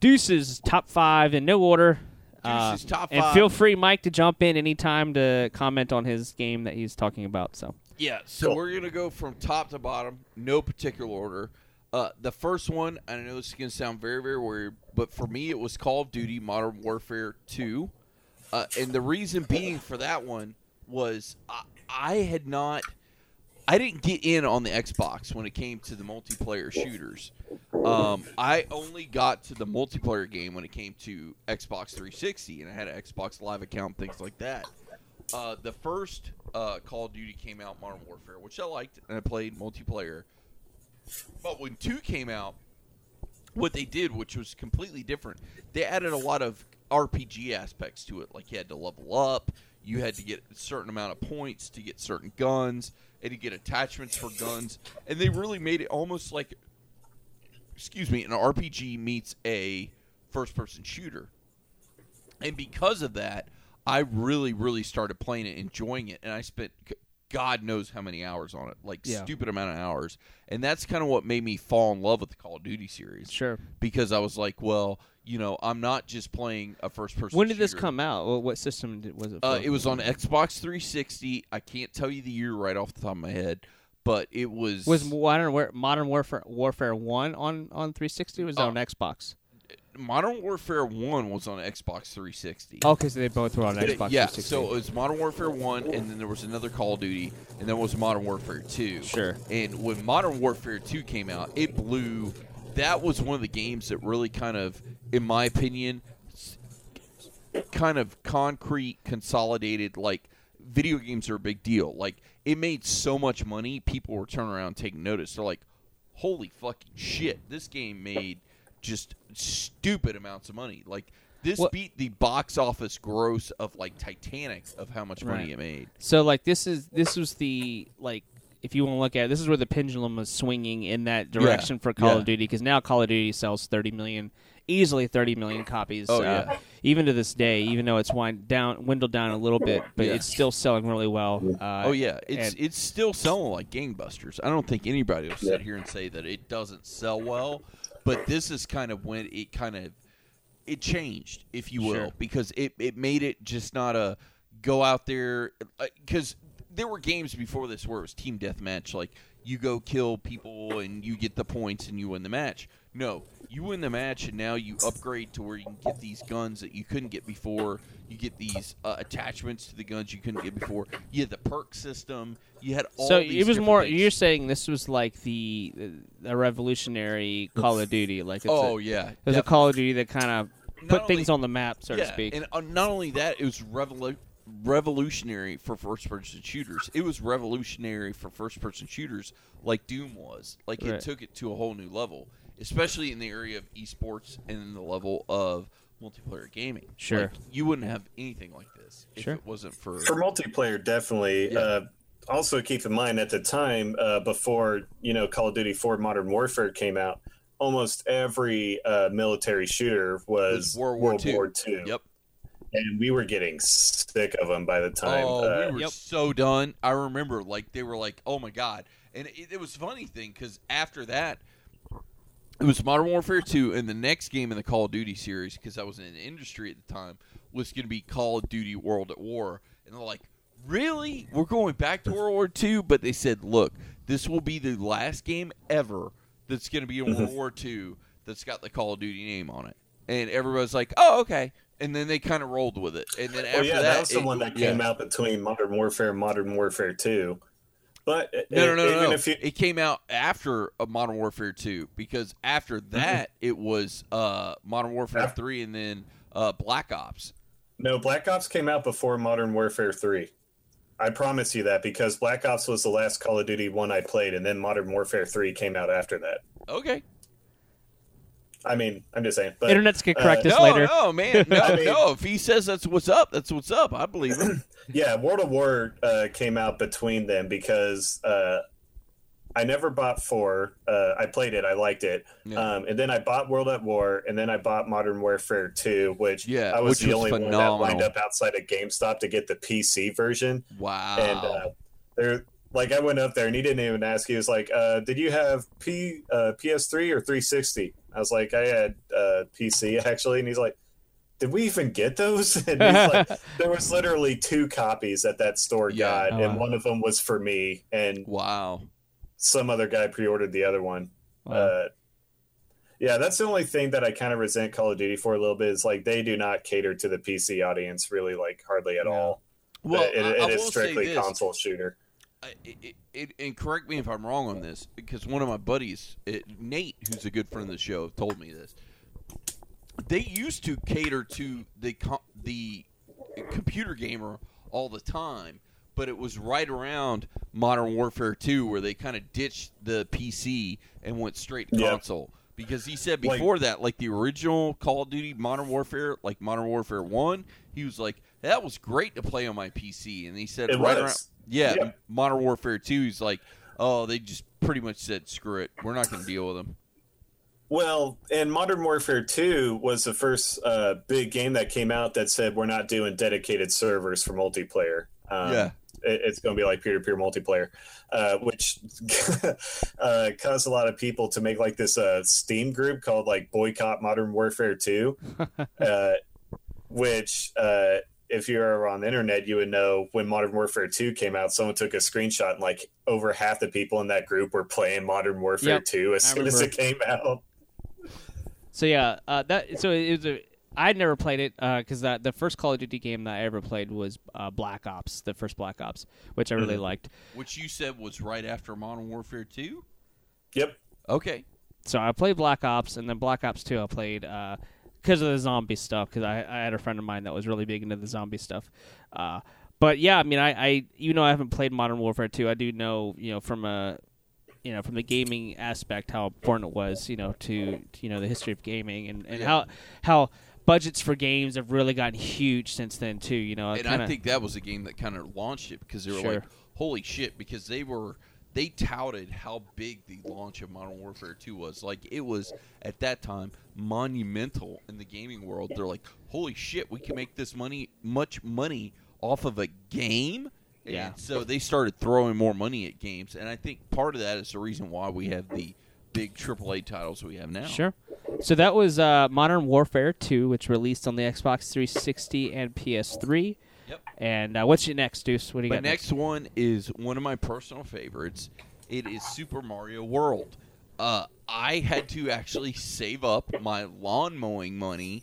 Deuce's top five in no order. Deuce's top And feel free, Mike, to jump in anytime to comment on his game that he's talking about. So, Yeah, so Cool. we're gonna go from top to bottom, no particular order. Uh, the first one, I know this is gonna sound very, very weird, but for me, it was Call of Duty: Modern Warfare Two, uh, and the reason being for that one was I, I had not, I didn't get in on the Xbox when it came to the multiplayer shooters. Um, I only got to the multiplayer game when it came to Xbox 360, and I had an Xbox Live account, things like that. Uh, the first uh, Call of Duty came out, Modern Warfare, which I liked, and I played multiplayer. But when two came out, what they did, which was completely different, they added a lot of RPG aspects to it. Like you had to level up, you had to get a certain amount of points to get certain guns, and to get attachments for guns, and they really made it almost like, excuse me, an RPG meets a first-person shooter. And because of that, I really, really started playing it, enjoying it, and I spent God knows how many hours on it, like Yeah. stupid amount of hours. And that's kind of what made me fall in love with the Call of Duty series sure. because I was like, well, you know, I'm not just playing a first person. When did this come out? Well, what system did, was it? Uh, it was on Xbox 360. I can't tell you the year right off the top of my head, but it was Was Modern War- Modern Warfare Warfare One on on 360? Was that Uh, on Xbox? Modern Warfare One was on Xbox 360. Okay, so they both were on It- Xbox. yeah, 360. so it was Modern Warfare One, and then there was another Call of Duty, and then was Modern Warfare Two. Sure. And when Modern Warfare Two came out, it blew. That was one of the games that really kind of, in my opinion, kind of concrete, consolidated. Like video games are a big deal. Like it made so much money, people were turning around and taking notice. They're like, "Holy fucking shit! This game made just stupid amounts of money." Like this What- beat the box office gross of like Titanic of how much money Right. it made. So like this is this was the like if you want to look at it, this is where the pendulum was swinging in that direction for Call yeah. of Duty because now Call of Duty sells 30 million easily 30 million copies Oh, uh, yeah. even to this day even though it's wind down dwindled down a little bit but Yeah. it's still selling really well uh, Oh yeah, it's and- it's still selling like gangbusters. I don't think anybody will sit Yeah. here and say that it doesn't sell well, but this is kind of when it kind of it changed, if you will, Sure. because it it made it just not a go out there uh, because there were games before this where it was team deathmatch, like you go kill people and you get the points and you win the match. No, you win the match and now you upgrade to where you can get these guns that you couldn't get before. You get these uh, attachments to the guns you couldn't get before. You had the perk system. You had all. so it was more things. you're saying this was like the a revolutionary Call of Duty like it's Oh a, yeah, it was a Call of Duty that kind of put only- things on the map so to speak and uh, not only that, it was revolu- revolutionary for first-person shooters. It was revolutionary for first-person shooters, like Doom was. Like Right. it took it to a whole new level, especially in the area of esports and in the level of multiplayer gaming. Sure. Like, you wouldn't have anything like this if Sure. it wasn't for. for multiplayer definitely Yeah. uh, also keep in mind at the time uh, before you know call of duty 4 modern warfare came out almost every uh, military shooter was, was World War II. war ii Yep. and we were getting sick of them by the time Oh, uh, we were Yep. so done. I remember, like they were like, "Oh my god!" And it, it was a funny thing because after that, it was Modern Warfare Two, and the next game in the Call of Duty series, because I was in the industry at the time, was going to be Call of Duty World at War, and they're like, "Really? We're going back to World War Two?" But they said, "Look, this will be the last game ever that's going to be in World mm-hmm. War Two that's got the Call of Duty name on it." And everybody's like, "Oh, okay." And then they kind of rolled with it, and then after well, yeah, that, that was the it- one that yeah. came out between Modern Warfare and Modern Warfare 2. But uh, No, no, no, even no. no. if you, It came out after uh, Modern Warfare 2 because after that it was uh, Modern Warfare After- 3 and then uh, Black Ops. no, Black Ops came out before Modern Warfare 3. I promise you that because Black Ops was the last Call of Duty one I played, and then Modern Warfare 3 came out after that. Okay. I mean, I'm just saying. But, internet's gonna correct uh, us no, later no, man, [laughs] no, I mean- no. If he says that's what's up, that's what's up. I believe him. [clears throat] Yeah, World of War uh, came out between them because uh, I never bought four. Uh, I played it, I liked it, Yeah. um, and then I bought World at War, and then I bought Modern Warfare Two, which Yeah, I was which the was only one that phenomenal. lined up outside of GameStop to get the PC version. Wow. And uh, there, like, I went up there, and he didn't even ask. He was like, uh, "Did you have P uh, PS3 or 360?" I was like, "I had uh, PC actually," and he's like. Did we even get those? [laughs] And he's like, [laughs] there was literally two copies that that store Yeah. got, Oh, and wow. one of them was for me, and wow. some other guy pre-ordered the other one. Wow. Uh, yeah, that's the only thing that I kind of resent Call of Duty for a little bit. Is like they do not cater to the PC audience really, like hardly at No. all. Well, it, it I is strictly console shooter. I- it, it, and correct me if I'm wrong on this, because one of my buddies, it, Nate, who's a good friend of the show, told me this. They used to cater to the the computer gamer all the time, but it was right around Modern Warfare 2 where they kind of ditched the PC and went straight to Yeah. console. Because he said Like- before that, like the original Call of Duty Modern Warfare, like Modern Warfare 1, he was like, that was great to play on my PC. And he said, right was. around. Yeah, Yeah. Modern Warfare 2 is like, oh, they just pretty much said, screw it. We're not going to deal with them. Well, and Modern Warfare 2 was the first uh, big game that came out that said we're not doing dedicated servers for multiplayer. Um, Yeah. it- it's going to be like peer-to-peer multiplayer, uh, which [laughs] uh, caused a lot of people to make like this uh, Steam group called like Boycott Modern Warfare 2, [laughs] uh, which uh, if you're on the internet, you would know when Modern Warfare 2 came out, someone took a screenshot and like over half the people in that group were playing Modern Warfare Yep, 2 as I soon as it came out. So yeah, uh, that so it was a. I'd never played it because uh, the first Call of Duty game that I ever played was uh, Black Ops, the first Black Ops, which I really liked. Which you said was right after Modern Warfare 2? Yep. Okay. So I played Black Ops, and then Black Ops Two I played because of the zombie stuff. Because I, I had a friend of mine that was really big into the zombie stuff. Uh, but yeah, I mean, I, I even though I haven't played Modern Warfare Two, I do know you know from a you know from the gaming aspect how important it was you know to, to you know the history of gaming and, and Yeah. how how budgets for games have really gotten huge since then too. You know, And kinda, I think that was a game that kind of launched it because they were Sure. like, "Holy shit!" Because they were they touted how big the launch of Modern Warfare 2 was. Like it was at that time monumental in the gaming world. They're like, "Holy shit, we can make this money much money off of a game." Yeah. And so they started throwing more money at games, and I think part of that is the reason why we have the big AAA titles we have now. Sure. So that was uh, Modern Warfare 2, which released on the Xbox 360 and PS3. Yep. And uh, what's your next, Deuce? What do you got? My got next one is one of my personal favorites. It is Super Mario World. Uh, I had to actually save up my lawn mowing money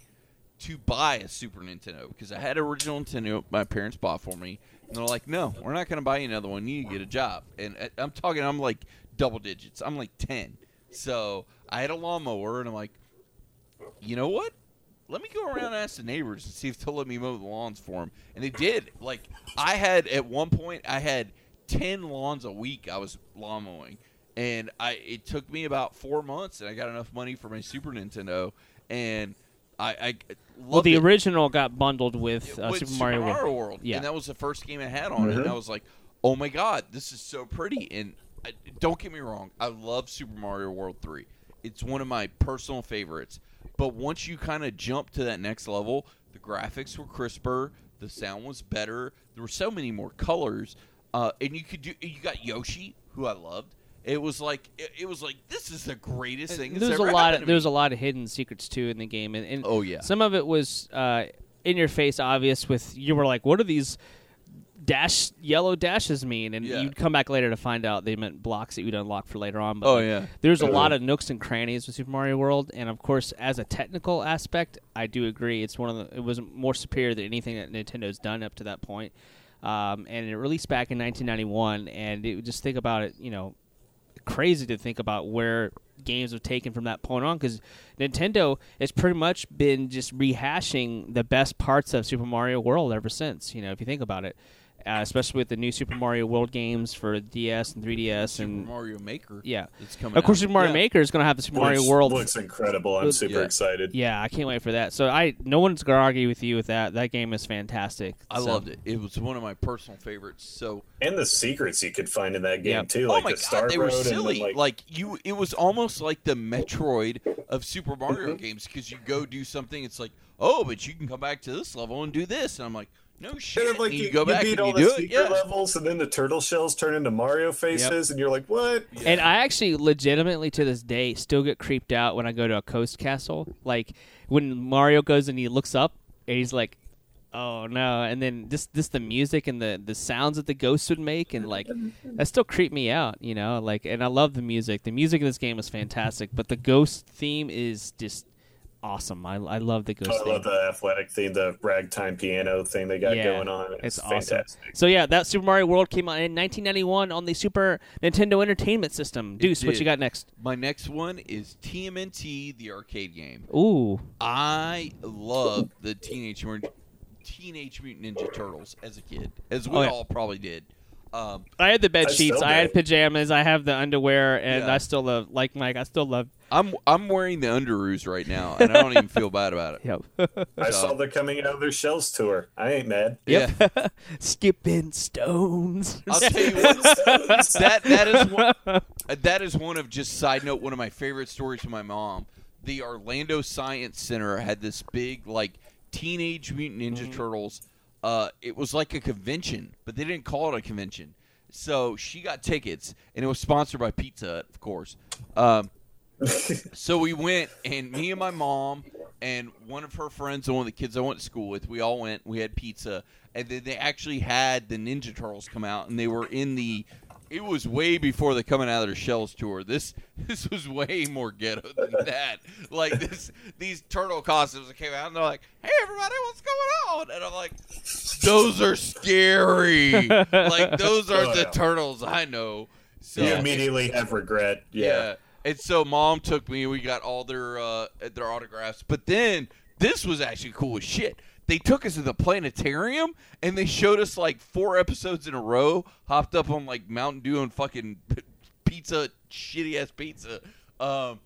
to buy a Super Nintendo because I had an original Nintendo my parents bought for me, and they're like, "No, we're not going to buy you another one. You need to get a job." And uh, I'm talking, I'm like double digits. I'm like ten. So I had a lawnmower, and I'm like, you know what? Let me go around and ask the neighbors and see if they'll let me mow the lawns for them. And they did. Like I had at one point, I had ten lawns a week. I was lawn mowing, and I it took me about four months, and I got enough money for my Super Nintendo, and I, I loved Well, the it. original got bundled with, uh, With Super Mario World. World. Yeah. and that was the first game I had on it. And I was like, "Oh my god, this is so pretty!" And I, don't get me wrong, I love Super Mario World three. It's one of my personal favorites. But once you kind of jump to that next level, the graphics were crisper, the sound was better. There were so many more colors, uh, and you could do. You got Yoshi, who I loved. It was like it, it was like this is the greatest thing. There's a lot. Of, there's a lot of hidden secrets too in the game, and, and Oh, yeah. some of it was uh, in your face, obvious. With you were like, "What are these dash yellow dashes mean?" And Yeah. you'd come back later to find out they meant blocks that you'd unlock for later on. But Oh, like, yeah. there's a lot of nooks and crannies with Super Mario World, and of course, as a technical aspect, I do agree it's one of the. It was more superior than anything that Nintendo's done up to that point. Um, and it released back in 1991, and it, just think about it, you know, crazy to think about where games have taken from that point on because Nintendo has pretty much been just rehashing the best parts of Super Mario World ever since. You know, if you think about it, uh, especially with the new Super Mario World games for DS and 3DS Super and Mario Maker. yeah, it's coming. of course, out. Super Mario Yeah. Maker is going to have the Super Mario World. looks incredible. I'm super Yeah. excited. yeah, I can't wait for that. So I, no one's going to argue with you with that. That game is fantastic. I So- loved it. It was one of my personal favorites. So And the secrets you could find in that game Yeah. too, oh like my the Star god, they were Road and silly. like, like, you, it was almost like the Metroid of Super Mario Mhm. games because you go do something. It's like, oh, but you can come back to this level and do this, and I'm like, no shit. kind of like you, you, go you back beat and all you the do it. Yeah. levels, and then the turtle shells turn into Mario faces, and you're like, what? And I actually legitimately to this day still get creeped out when I go to a coast castle. Like when Mario goes and he looks up and he's like, "Oh no!" And then just this the music and the the sounds that the ghosts would make and like [laughs] that still creep me out, you know. Like and I love the music. The music in this game is fantastic, but the ghost theme is just awesome. I I love the ghost I theme. love the athletic theme, the ragtime piano thing they got Yeah, going on. It's, It's, awesome. fantastic. So yeah, that Super Mario World came out in 1991 on the Super Nintendo Entertainment System. Deuce, what did. you got next? My next one is TMNT, the arcade game. Ooh, I love the Teenage Mutant Teenage Mutant Ninja Turtles as a kid, as we Oh, yeah. all probably did. Um, I had the bed I sheets. I had pajamas. I have the underwear, and Yeah. I still love like Mike. I still love. I'm I'm wearing the underoos right now, and I don't even feel bad about it. [laughs] Yep. I saw the coming out of their shells tour. I ain't mad. Yeah. [laughs] Skipping stones. I'll tell you what, [laughs] that that is one, uh, that is one of just side note one of my favorite stories from my mom. The Orlando Science Center had this big like Teenage Mutant Ninja Turtles. Uh, it was like a convention, but they didn't call it a convention. So she got tickets, and it was sponsored by Pizza Hut, of course. Um, [laughs] so we went, and me and my mom and one of her friends and one of the kids I went to school with, we all went. We had pizza, and then they actually had the Ninja Turtles come out, and they were in the it was way before the coming out of their shells tour. This [laughs] this was way more ghetto than [laughs] that. Like this, these turtle costumes that came out, and they're like, "Hey, everybody, what's going on?" And I'm like, "Those are scary. like [laughs] those are Oh, the yeah. turtles I know." So You immediately have regret. yeah. Yeah. And so mom took me. We got all their uh, their autographs. But then this was actually cool as shit. They took us to the planetarium and they showed us like four episodes in a row, hopped up on like Mountain Dew and fucking [laughs] pizza, shitty ass pizza. Um,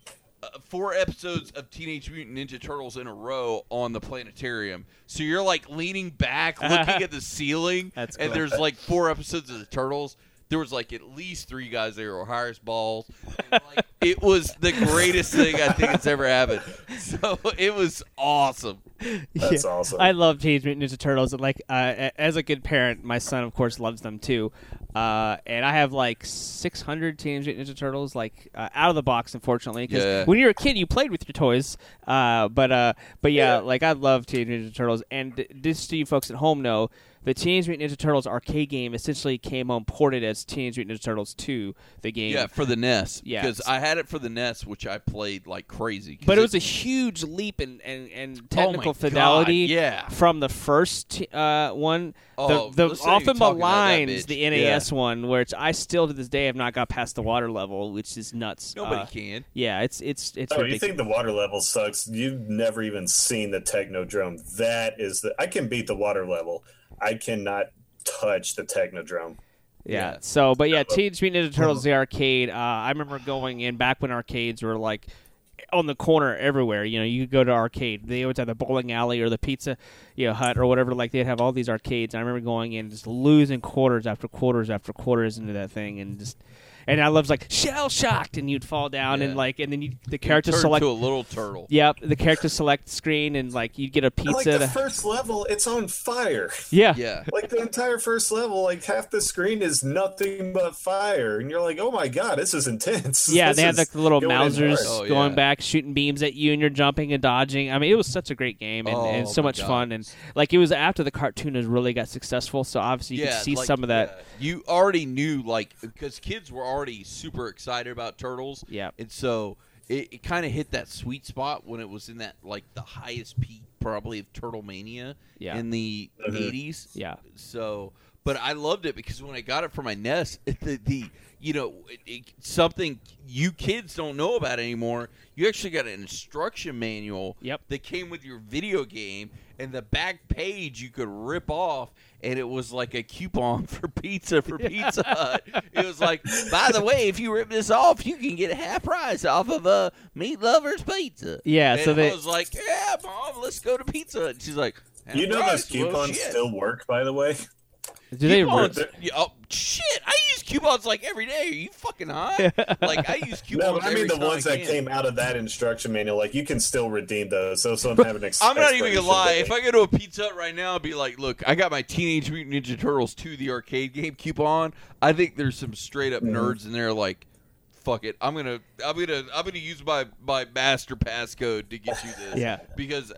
uh, four episodes of Teenage Mutant Ninja Turtles in a row on the planetarium. So you're like leaning back, looking [laughs] at the ceiling, That's and cool. there's like four episodes of the Turtles. There was like at least three guys there who were high as balls. And, like, [laughs] it was the greatest thing I think it's ever happened. [laughs] So it was awesome. That's Yeah. awesome. I love Teenage Mutant Ninja Turtles, and like uh, as a good parent, my son of course loves them too. Uh, and I have like 600 Teenage Mutant Ninja Turtles, like uh, out of the box, unfortunately. Because Yeah. when you were a kid, you played with your toys. Uh, but uh, but yeah, Yeah. like I love Teenage Mutant Ninja Turtles, and th- just so you folks at home know, the Teenage Mutant Ninja Turtles arcade game essentially came home ported as Teenage Mutant Ninja Turtles 2, the game. Yeah, for the NES. Yeah. Because I had it for the NES, which I played like crazy. But it was a huge leap in, in, in technical Oh God, fidelity yeah. from the first uh, one. Oh, the the let's not even often talk about maligns the NES one, which I still to this day have not got past the water level, which is nuts. Nobody Uh, can. Yeah, it's it's it's Oh, you think the water level sucks? You've never even seen the Technodrome. That is the. I can beat the water level. I cannot touch the Technodrome. Yeah. Yeah. So, but yeah, Teenage Mutant Ninja Turtles the arcade. Uh, I remember going in back when arcades were like on the corner everywhere. You know, you could go to arcade. They always had the bowling alley or the pizza, you know, hut or whatever. Like they'd have all these arcades. And I remember going in just losing quarters after quarters after quarters into that thing, and just. And I was like shell shocked, and you'd fall down, and like, and then you, the character Turned select. to a little turtle. Yep, the character select screen, and like you'd get a Like pizza. the to- first level, it's on fire. yeah, Yeah. [laughs] Like the entire first level, like half the screen is nothing but fire, and you're like, "Oh my god, this is intense." Yeah, This they had is the little going Mousers hard. Oh, going yeah. back, shooting beams at you, and you're jumping and dodging. I mean, it was such a great game and, Oh, and so my much God. fun. And like it was after the cartoon has really got successful, so obviously you yeah, could see like, some of that. yeah. You already knew, like, because kids were already super excited about turtles. Yeah. And so it, it kind of hit that sweet spot when it was in that, like, the highest peak, probably, of Turtle Mania Yeah. in the Mhm. 80s. Yeah. So, but I loved it because when I got it for my NES, [laughs] the, the you know, it, it, something you kids don't know about anymore. You actually got an instruction manual Yep. that came with your video game, and the back page you could rip off, and it was like a coupon [laughs] for pizza for Pizza Hut. It was like, by the way, if you rip this off, you can get half price off of a Meat Lovers Pizza. Yeah, and so they- I was like, yeah, mom, let's go to Pizza Hut. And she's like. You know "Half those price? Well, coupons still work, by the way. Do they? Coupons, Re- oh shit! I use coupons like every day. Are you fucking high? [laughs] like I use coupons. No, but I mean every the ones that came out of that instruction manual. Like you can still redeem those. So some have an ex- [laughs] I'm not even gonna lie. date. If I go to a Pizza Hut right now, I'd be like, "Look, I got my Teenage Mutant Ninja Turtles 2, the arcade game coupon." I think there's some straight up Mhm. nerds in there like, "Fuck it, I'm gonna, I'm gonna, I'm gonna use my my master passcode to get you this." Yeah. because.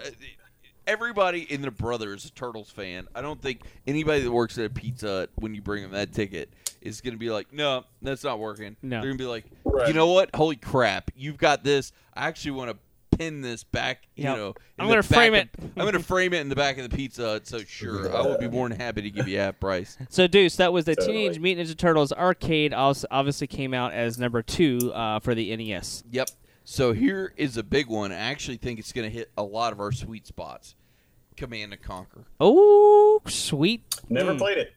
Everybody in their brother is a Turtles fan. I don't think anybody that works at a Pizza Hut, when you bring them that ticket, is going to be like, no, that's not working. No. They're going to be like, Right. you know what? Holy crap. You've got this. I actually want to pin this back, you Yep. know. in I'm gonna frame back it. I'm going to frame it in the back of the Pizza Hut, so sure. I would be more than happy to give you half price. [laughs] so Deuce, that was the Totally. Teenage Mutant Ninja Turtles arcade. Also, obviously came out as number two uh, for the NES. Yep. So here is a big one. I actually think it's going to hit a lot of our sweet spots. Command and Conquer. Oh, sweet. Never Mm. played it.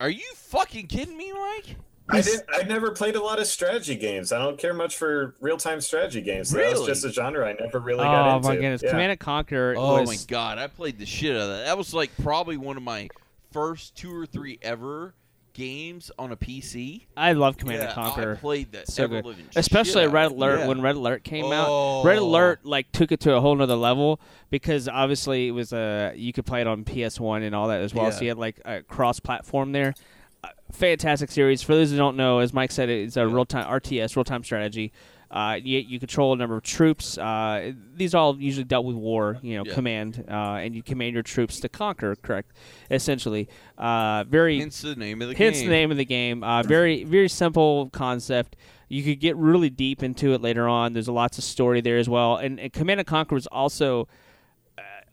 Are you fucking kidding me, Mike? I did. I never played a lot of strategy games. I don't care much for real time strategy games. So That Really? was just a genre I never really oh got into. Oh my goodness, Yeah. Command and Conquer. Oh was, my god, I played the shit out of that. That was like probably one of my first two or three ever games on a PC. I love Command yeah, and Conquer. I played that so good. Especially Red. Alert Yeah. when Red Alert came out. Oh. Red Alert like took it to a whole nother level because obviously it was uh, you could play it on PS1 and all that as well. Yeah. So you had like a cross platform there. Uh, fantastic series. For those who don't know, as Mike said, it's a real time RTS, real time strategy. Uh, you, you control a number of troops. Uh, these are all usually dealt with war, you know, Yeah. command, uh, and you command your troops to conquer. Correct, essentially. Uh, very Hence the name of the hence game. the name of the game. Uh, very very simple concept. You could get really deep into it later on. There's a lots of story there as well. And, and Command and Conquer was also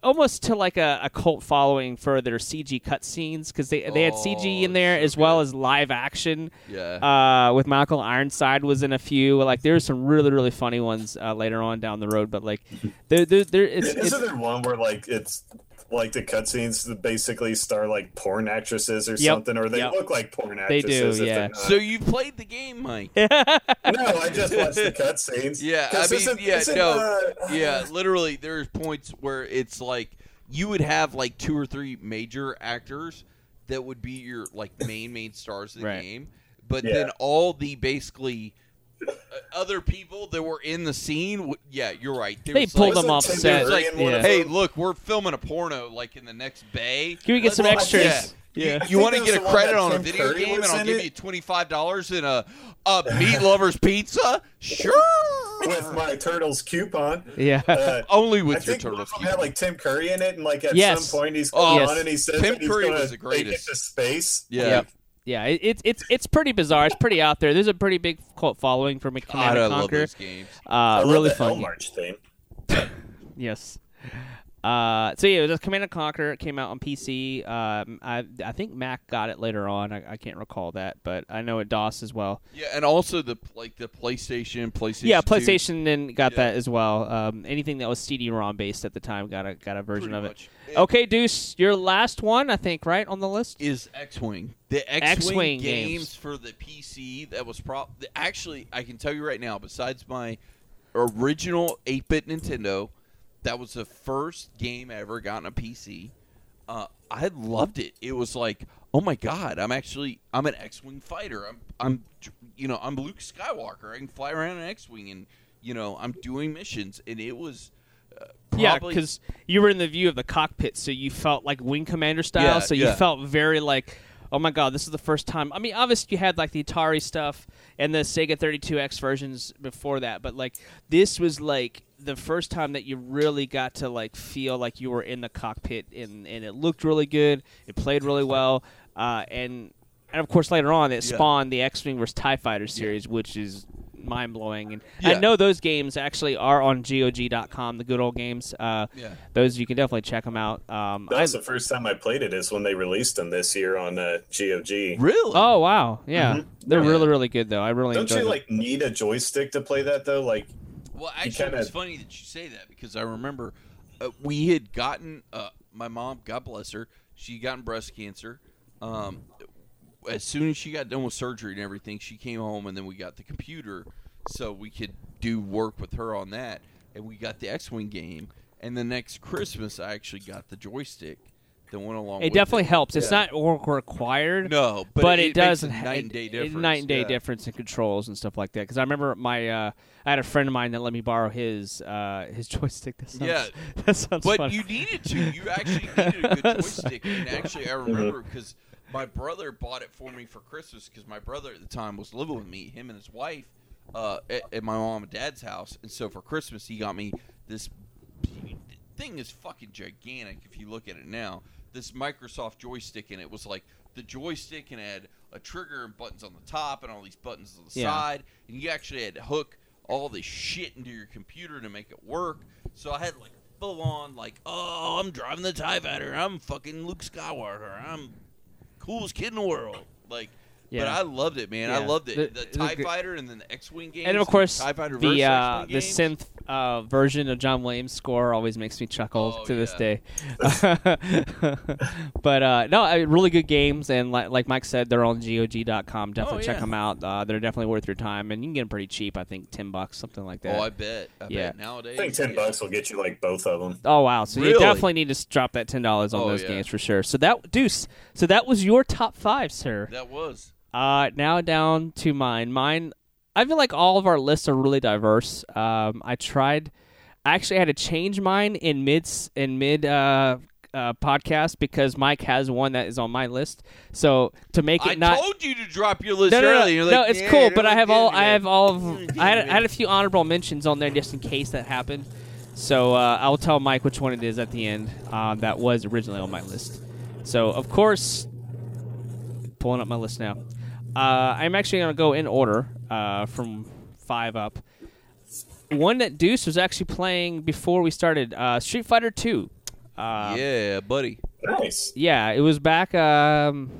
almost to like a, a cult following for their CG cutscenes because they they had CG in Oh, there so as well as live action. Yeah. Uh, with Michael Ironside was in a few. Like there there's some really really funny ones uh, later on down the road. But like [laughs] there there, there it's, it's Isn't there one where like it's like the cutscenes that basically star like porn actresses or something, or they Yep. look like porn actresses? They do, yeah. so you played the game, Mike? [laughs] no, I just watched the cutscenes. Yeah, I 'Cause mean, isn't- yeah, isn't, no, uh, yeah. Literally, there's points where it's like you would have like two or three major actors that would be your like main main stars of the Right. game, but Yeah. then all the basically other people that were in the scene, w- yeah, you're right. There They was, pulled like, them off set. It's like, Curry in one yeah. hey, look, we're filming a porno like in the next bay. Can we get some extras? Yeah. Yeah. You, you want to get a credit on a video Curry game, and I'll give it? you twenty five dollars in a a meat lovers pizza? Sure. with my turtles coupon. yeah. Uh, Only I with your think one turtles. of them had like Tim Curry in it, and like at Yes. some point he's Oh, going Yes. on and he says Tim that he's Curry gonna was the take it to space. yeah. Yep. Yeah, it, it's it's it's pretty bizarre. It's pretty out there. There's a pretty big cult following for God, Command I and love Conquer. those games. I Uh, love really the Hell fun. March theme. [laughs] Yes. Uh, so yeah, it was Command and Conquer. It came out on PC. Um, I I think Mac got it later on. I, I can't recall that, but I know it DOS as well. Yeah, and also the like the PlayStation, PlayStation. yeah, 2, PlayStation then got Yeah. that as well. Um, anything that was CD-ROM based at the time got a got a version pretty of it. Okay, Deuce, your last one, I think, right on the list. Is X-wing the X-wing, X-Wing games, games. for the PC? That was pro. Actually, I can tell you right now. Besides my original 8-bit Nintendo, that was the first game I ever got on a PC. Uh, I loved it. It was like, oh my god, I'm actually I'm an X-wing fighter. I'm I'm you know I'm Luke Skywalker. I can fly around an X-wing and you know I'm doing missions, and it was. Uh, Yeah, probably- because you were in the view of the cockpit, so you felt like Wing Commander style. Yeah, so you yeah. felt very like, oh my god, this is the first time. I mean, obviously you had like the Atari stuff and the Sega 32X versions before that, but like this was like the first time that you really got to like feel like you were in the cockpit, and and it looked really good. It played really well, uh, and and of course later on it Yeah. spawned the X-wing vs Tie Fighter series, which is mind blowing. And I know those games actually are on GOG.com, the good old games. Uh, Yeah. those you can definitely check them out. Um, That I, the first time I played it. Is when they released them this year on uh, GOG. really. oh wow, yeah, they're Yeah. really really good though. I really Don't you them. like need a joystick to play that though? Like, Well, actually, kinda- it's funny that you say that because I remember uh, we had gotten uh, my mom. God bless her. She gotten breast cancer. Um, as soon as she got done with surgery and everything, she came home, and then we got the computer so we could do work with her on that, and we got the X-wing game. And the next Christmas, I actually got the joystick that went along. It definitely it. helps. It's Yeah. not required. No, but, but, it, it, does night and day difference. night and day yeah. difference in controls and stuff like that. Because I remember my uh, I had a friend of mine that let me borrow his uh, his [laughs] joystick. That sounds, Yeah. [laughs] that sounds But you needed to. You actually needed a good joystick. And [laughs] actually, I remember because my brother bought it for me for Christmas because my brother at the time was living with me, him and his wife, uh, at, at my mom and dad's house. And so for Christmas, he got me this thing is fucking gigantic if you look at it now. This Microsoft joystick, and it was like the joystick and it had a trigger and buttons on the top and all these buttons on the Yeah. side. And you actually had to hook all this shit into your computer to make it work. So I had like full on like, oh, I'm driving the TIE Fighter. I'm fucking Luke Skywalker. I'm coolest kid in the world. Like, but I loved it, man. I loved it. The- The, the TIE gr- Fighter and then the X-wing game, and of course, TIE Fighter the uh, the synth uh, version of John Williams' score always makes me chuckle Oh, to this day. [laughs] [laughs] but uh, no, I, really good games, and like, like Mike said, they're on GOG.com. Definitely Oh, check yeah. them out. Uh, they're definitely worth your time, and you can get them pretty cheap. I think ten bucks, something like that. Oh, I bet. I Yeah. bet nowadays. I think ten yeah. bucks will get you like both of them. Oh wow! So you definitely need to drop that ten dollars on Oh, those yeah. games for sure. So that Deuce. So that was your top five, sir. That was. Uh, now down to mine. Mine. I feel like all of our lists are really diverse. Um, I tried. I actually had to change mine in mid in mid uh, uh, podcast because Mike has one that is on my list. So to make it I not I told you to drop your list no, no, no, early. You're no, it's "Yeah, cool, but I have all me, I have all of I had, I had a few honorable mentions on there just in case that happened. So uh, I'll tell Mike which one it is at the end. Uh, that was originally on my list. So of course, pulling up my list now. Uh, I'm actually going to go in order uh, from five up. One that Deuce was actually playing before we started uh, Street Fighter Two. Uh, yeah, buddy. Nice. yeah, it was back um,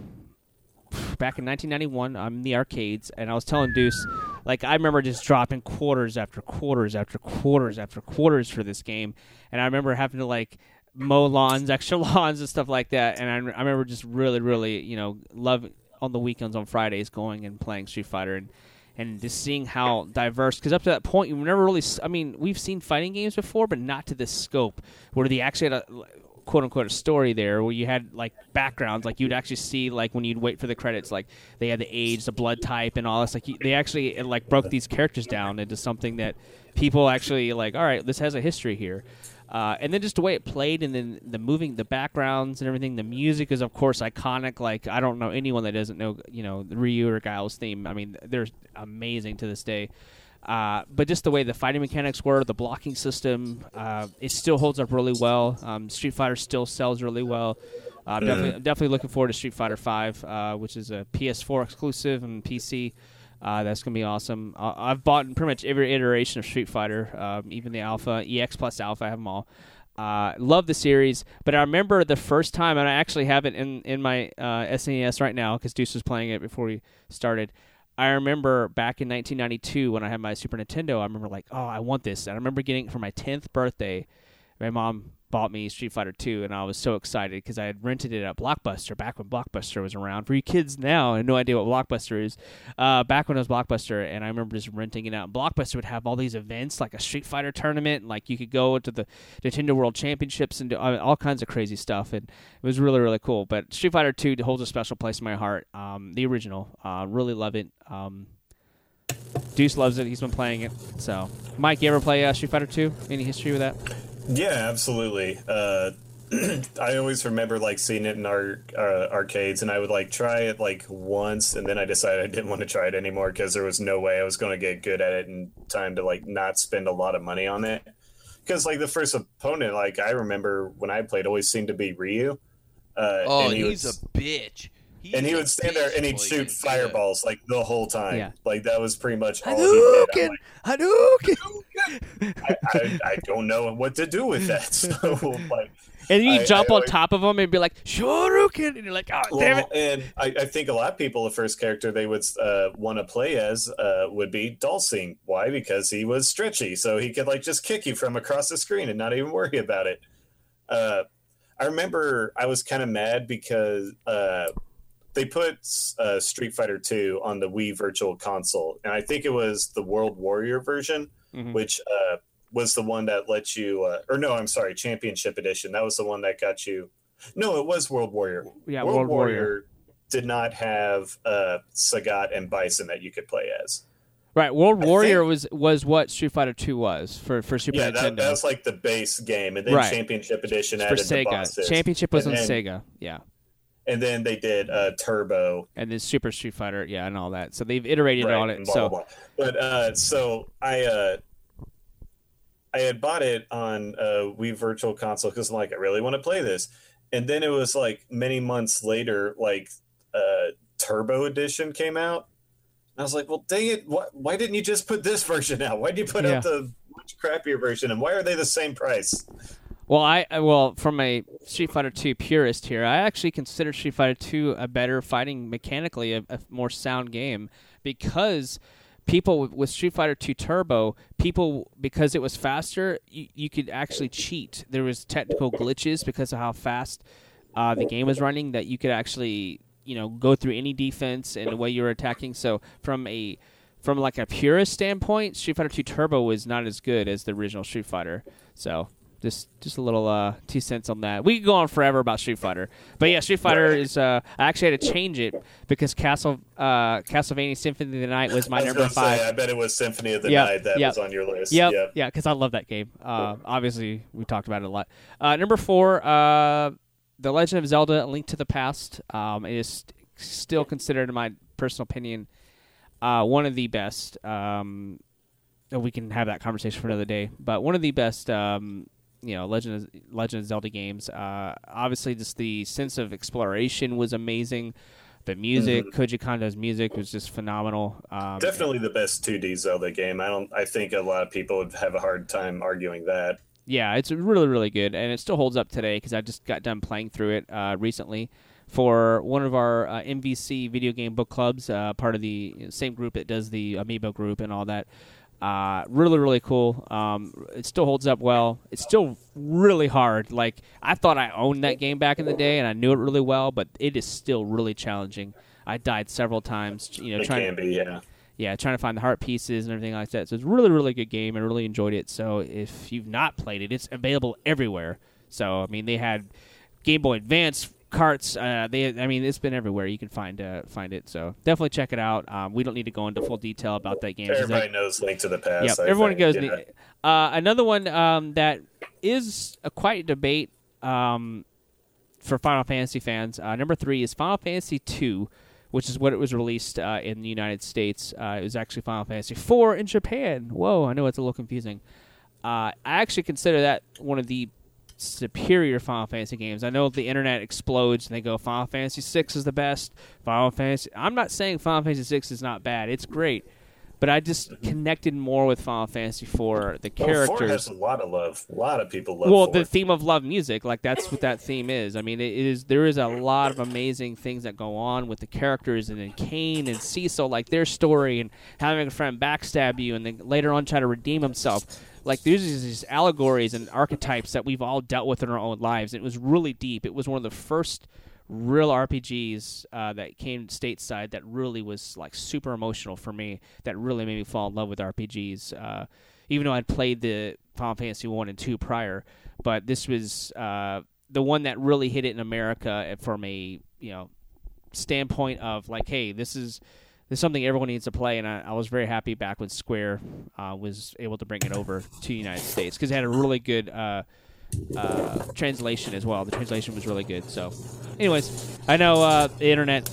back in 1991. I'm in the arcades, and I was telling Deuce, like I remember just dropping quarters after quarters after quarters after quarters for this game, and I remember having to like mow lawns, [laughs] extra lawns, and stuff like that. And I, I remember just really, really, you know, love on the weekends on Fridays going and playing Street Fighter and. And just seeing how diverse, because up to that point, you never really. i mean, we've seen fighting games before, but not to this scope, where they actually had a quote unquote a story there where you had like backgrounds like you'd actually see like when you'd wait for the credits like they had the age the blood type and all this like they actually like broke these characters down into something that people actually like all right this has a history here uh, and then just the way it played and then the moving the backgrounds and everything the music is of course iconic like i don't know anyone that doesn't know you know the ryu or guile's theme i mean they're amazing to this day uh, but just the way the fighting mechanics were, the blocking system, uh, it still holds up really well. Um, Street Fighter still sells really well. Uh, definitely, definitely looking forward to Street Fighter Five, uh, which is a PS4 exclusive and PC. Uh, that's gonna be awesome. Uh, I've bought pretty much every iteration of Street Fighter, um, even the Alpha, EX plus Alpha. I have them all. Uh, love the series, but I remember the first time, and I actually have it in in my uh, SNES right now because Deuce was playing it before we started. I remember back in 1992 when I had my Super Nintendo. I remember like, oh, I want this. And I remember getting it for my 10th birthday. My mom bought me Street Fighter 2, and I was so excited because I had rented it at Blockbuster back when Blockbuster was around. For you kids now, I have no idea what Blockbuster is. Uh, back when it was Blockbuster, and I remember just renting it out. Blockbuster would have all these events, like a Street Fighter tournament, and, like you could go to the Nintendo World Championships and do uh, all kinds of crazy stuff, and it was really really cool. But Street Fighter 2 holds a special place in my heart. Um, the original, uh, really love it. Um, Deuce loves it. He's been playing it. So, Mike, you ever play uh, Street Fighter 2? Any history with that? Yeah, absolutely. Uh, [clears throat] I always remember like seeing it in our uh, arcades, and I would like try it like once, and then I decided I didn't want to try it anymore because there was no way I was going to get good at it in time to like not spend a lot of money on it. Because like the first opponent, like I remember when I played, always seemed to be Ryu. Uh, Oh, and he he's was- a bitch. He's and he would stand there and he'd shoot it. fireballs like the whole time. Yeah. Like that was pretty much all he did. I'm Hadouken! I, I, I don't know what to do with that. [laughs] So like, And you I- jump I on always- top of him and be like, Shoryuken! And you're like, oh, damn it. well, and I, I think a lot of people, the first character they would uh, want to play as uh, would be Dhalsim. Why? Because he was stretchy, so he could like just kick you from across the screen and not even worry about it. Uh, I remember I was kind of mad because uh, they put uh, Street Fighter Two on the Wii Virtual Console, and I think it was the World Warrior version, Mhm. which uh, was the one that let you, uh, or no, I'm sorry, Championship Edition. That was the one that got you. No, it was World Warrior. Yeah, World, World Warrior, Warrior. did not have uh, Sagat and Bison that you could play as. Right, World I Warrior think- was was what Street Fighter 2 was for, for Super yeah, Nintendo. that, that was like the base game, and then Right. Championship Edition for added the Sega. bosses. Championship was And on then- Sega. Yeah. And then they did uh, Turbo, And then Super Street Fighter, yeah, and all that. So they've iterated right, on it. blah, So blah, blah. But uh, so I uh, I had bought it on uh, Wii Virtual Console because I'm like, I really want to play this, and then it was like many months later, like uh, Turbo Edition came out. And I was like, well, dang it! Why, why didn't you just put this [laughs] version out? Why did you put Yeah. out the much crappier version? And why are they the same price? Well, I well from a Street Fighter Two purist here, I actually consider Street Fighter Two a better fighting mechanically, a, a more sound game because people with- Street Fighter Two Turbo, people because it was faster, you, you could actually cheat. There was technical glitches because of how fast uh, the game was running that you could actually you know go through any defense and the way you were attacking. So from a from like a purist standpoint, Street Fighter Two Turbo was not as good as the original Street Fighter. So just just a little uh, two cents on that. We could go on forever about Street Fighter, but yeah, Street Fighter is. Uh, I actually had to change it because Castle uh, Castlevania Symphony of the Night was my was number five. Say, I bet it was Symphony of the Yep, Night that yep. was on your list. Yep, Yep. yeah, because I love that game. Uh, obviously, we talked about it a lot. Uh, number four, uh, the Legend of Zelda: A Link to the Past um, is still considered, in my personal opinion, uh, one of the best. Um, we can have that conversation for another day, but one of the best. Um, you know, Legend of, Legend of Zelda games. Uh, obviously, just the sense of exploration was amazing. The music, mm-hmm. Koji Kondo's music was just phenomenal. Um, Definitely the best 2D Zelda game. I don't. I think a lot of people would have a hard time arguing that. Yeah, it's really really good, and it still holds up today because I just got done playing through it uh, recently for one of our uh, MVC video game book clubs, uh, part of the same group that does the Amiibo group and all that. Uh, really, really cool. Um, it still holds up well. It's still really hard. Like I thought I owned that game back in the day, and I knew it really well, but it is still really challenging. I died several times. You know, it trying to, be, yeah. Yeah, trying to find the heart pieces and everything like that. So it's really, really good game. I really enjoyed it. So if you've not played it, it's available everywhere. So I mean, they had Game Boy Advance carts. Uh, they, I mean, it's been everywhere. You can find uh, find it. So definitely check it out. Um, we don't need to go into full detail about that game. Everybody knows Link to the Past. Yeah, everyone think, goes. Yeah. Uh, another one um, that is a quite debate um, for Final Fantasy fans. Uh, number three is Final Fantasy two. Which is what it was released uh, in the United States. Uh, it was actually Final Fantasy IV in Japan. Whoa, I know it's a little confusing. I actually consider that one of the superior Final Fantasy games. I know the internet explodes and they go Final Fantasy Six is the best. Final Fantasy. I'm not saying Final Fantasy Six is not bad. It's great, but I just connected more with Final Fantasy Four. The characters. Well, 4 has a lot of love. A lot of people love. Well, 4. the theme of love music, like that's what that theme is. I mean, it is. There is a lot of amazing things that go on with the characters and then Kain and Cecil, like their story and having a friend backstab you and then later on try to redeem himself like there's these allegories and archetypes that we've all dealt with in our own lives. It was really deep. It was one of the first real RPGs uh, that came stateside that really was like super emotional for me. That really made me fall in love with RPGs. Uh, even though I'd played the Final Fantasy one and two prior, but this was uh, the one that really hit it in America from a you know standpoint of like, hey, this is it's something everyone needs to play, and I, I was very happy back when Square uh, was able to bring it over to the United States because it had a really good uh, uh, translation as well. The translation was really good. So, anyways, I know uh, the internet,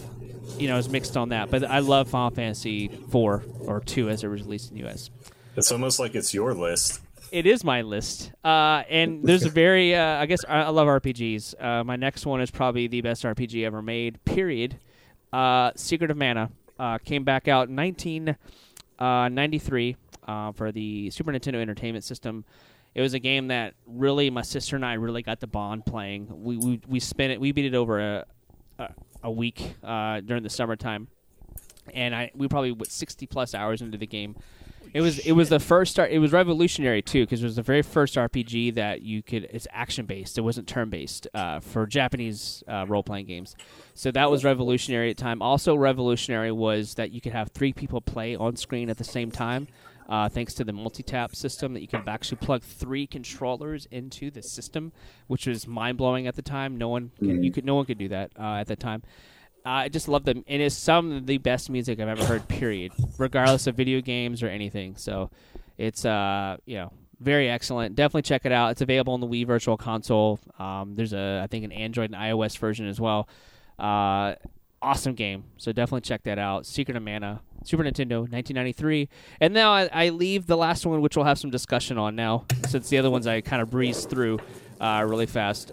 you know, is mixed on that, but I love Final Fantasy four or two as it was released in the U.S. It's almost like it's your list. It is my list, uh, and there's a [laughs] very, uh, I guess, I, I love RPGs. my next one is probably the best RPG ever made. Period. Secret of Mana uh, came back out in 1993 uh, uh, for the Super Nintendo Entertainment System. It was a game that really my sister and I really got the bond playing. We we, we spent it. We beat it over a a, a week uh, during the summertime, and I we probably went 60 plus hours into the game. It was it was the first start. It was revolutionary too because it was the very first RPG that you could. It's action based. It wasn't turn based uh, for Japanese uh, role playing games. So that was revolutionary at the time. Also revolutionary was that you could have three people play on screen at the same time. Uh, thanks to the multi-tap system that you can actually plug three controllers into the system, which was mind-blowing at the time. No one, mm-hmm. you could, no one could do that uh, at the time. I just love them. It is some of the best music I've ever heard. Period, regardless of video games or anything. So, it's uh, you know, very excellent. Definitely check it out. It's available on the Wii Virtual Console. Um, there's a, I think, an Android and iOS version as well. Uh, awesome game. So definitely check that out. Secret of Mana, Super Nintendo, 1993. And now I, I, leave the last one, which we'll have some discussion on now, since the other ones I kind of breezed through uh, really fast.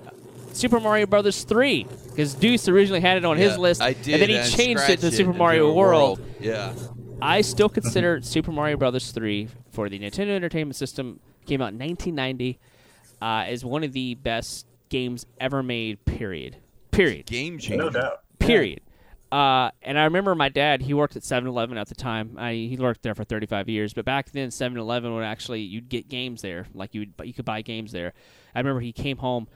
Super Mario Brothers 3 because Deuce originally had it on yeah, his list, I did, and then he and changed it to it Super Mario World. World. Yeah, I still [laughs] consider Super Mario Brothers 3 for the Nintendo Entertainment System. Came out in 1990 uh, as one of the best games ever made. Period. Period. Game changer. No doubt. Period. Uh, and I remember my dad, he worked at 7 Eleven at the time. I, he worked there for 35 years. But back then, 7 Eleven would actually, you'd get games there. Like, you, you could buy games there. I remember he came home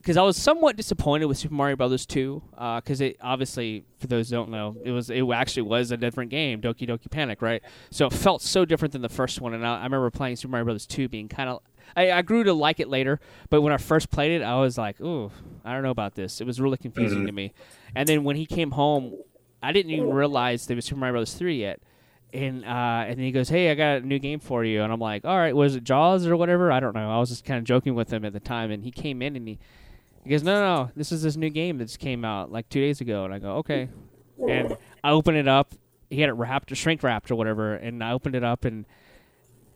because I was somewhat disappointed with Super Mario Brothers 2 because uh, it obviously, for those who don't know, it was it actually was a different game, Doki Doki Panic, right? So it felt so different than the first one, and I, I remember playing Super Mario Brothers 2 being kind of. I, I, grew to like it later, but when I first played it, I was like, "Ooh, I don't know about this." It was really confusing mm-hmm. to me. And then when he came home, I didn't even realize there was Super Mario Brothers 3 yet. And uh, and then he goes, "Hey, I got a new game for you." And I'm like, "All right, was it Jaws or whatever?" I don't know. I was just kind of joking with him at the time, and he came in and he He goes, no, no, no, this is this new game that just came out like two days ago. And I go, okay. And I open it up. He had it wrapped, or shrink wrapped or whatever. And I opened it up and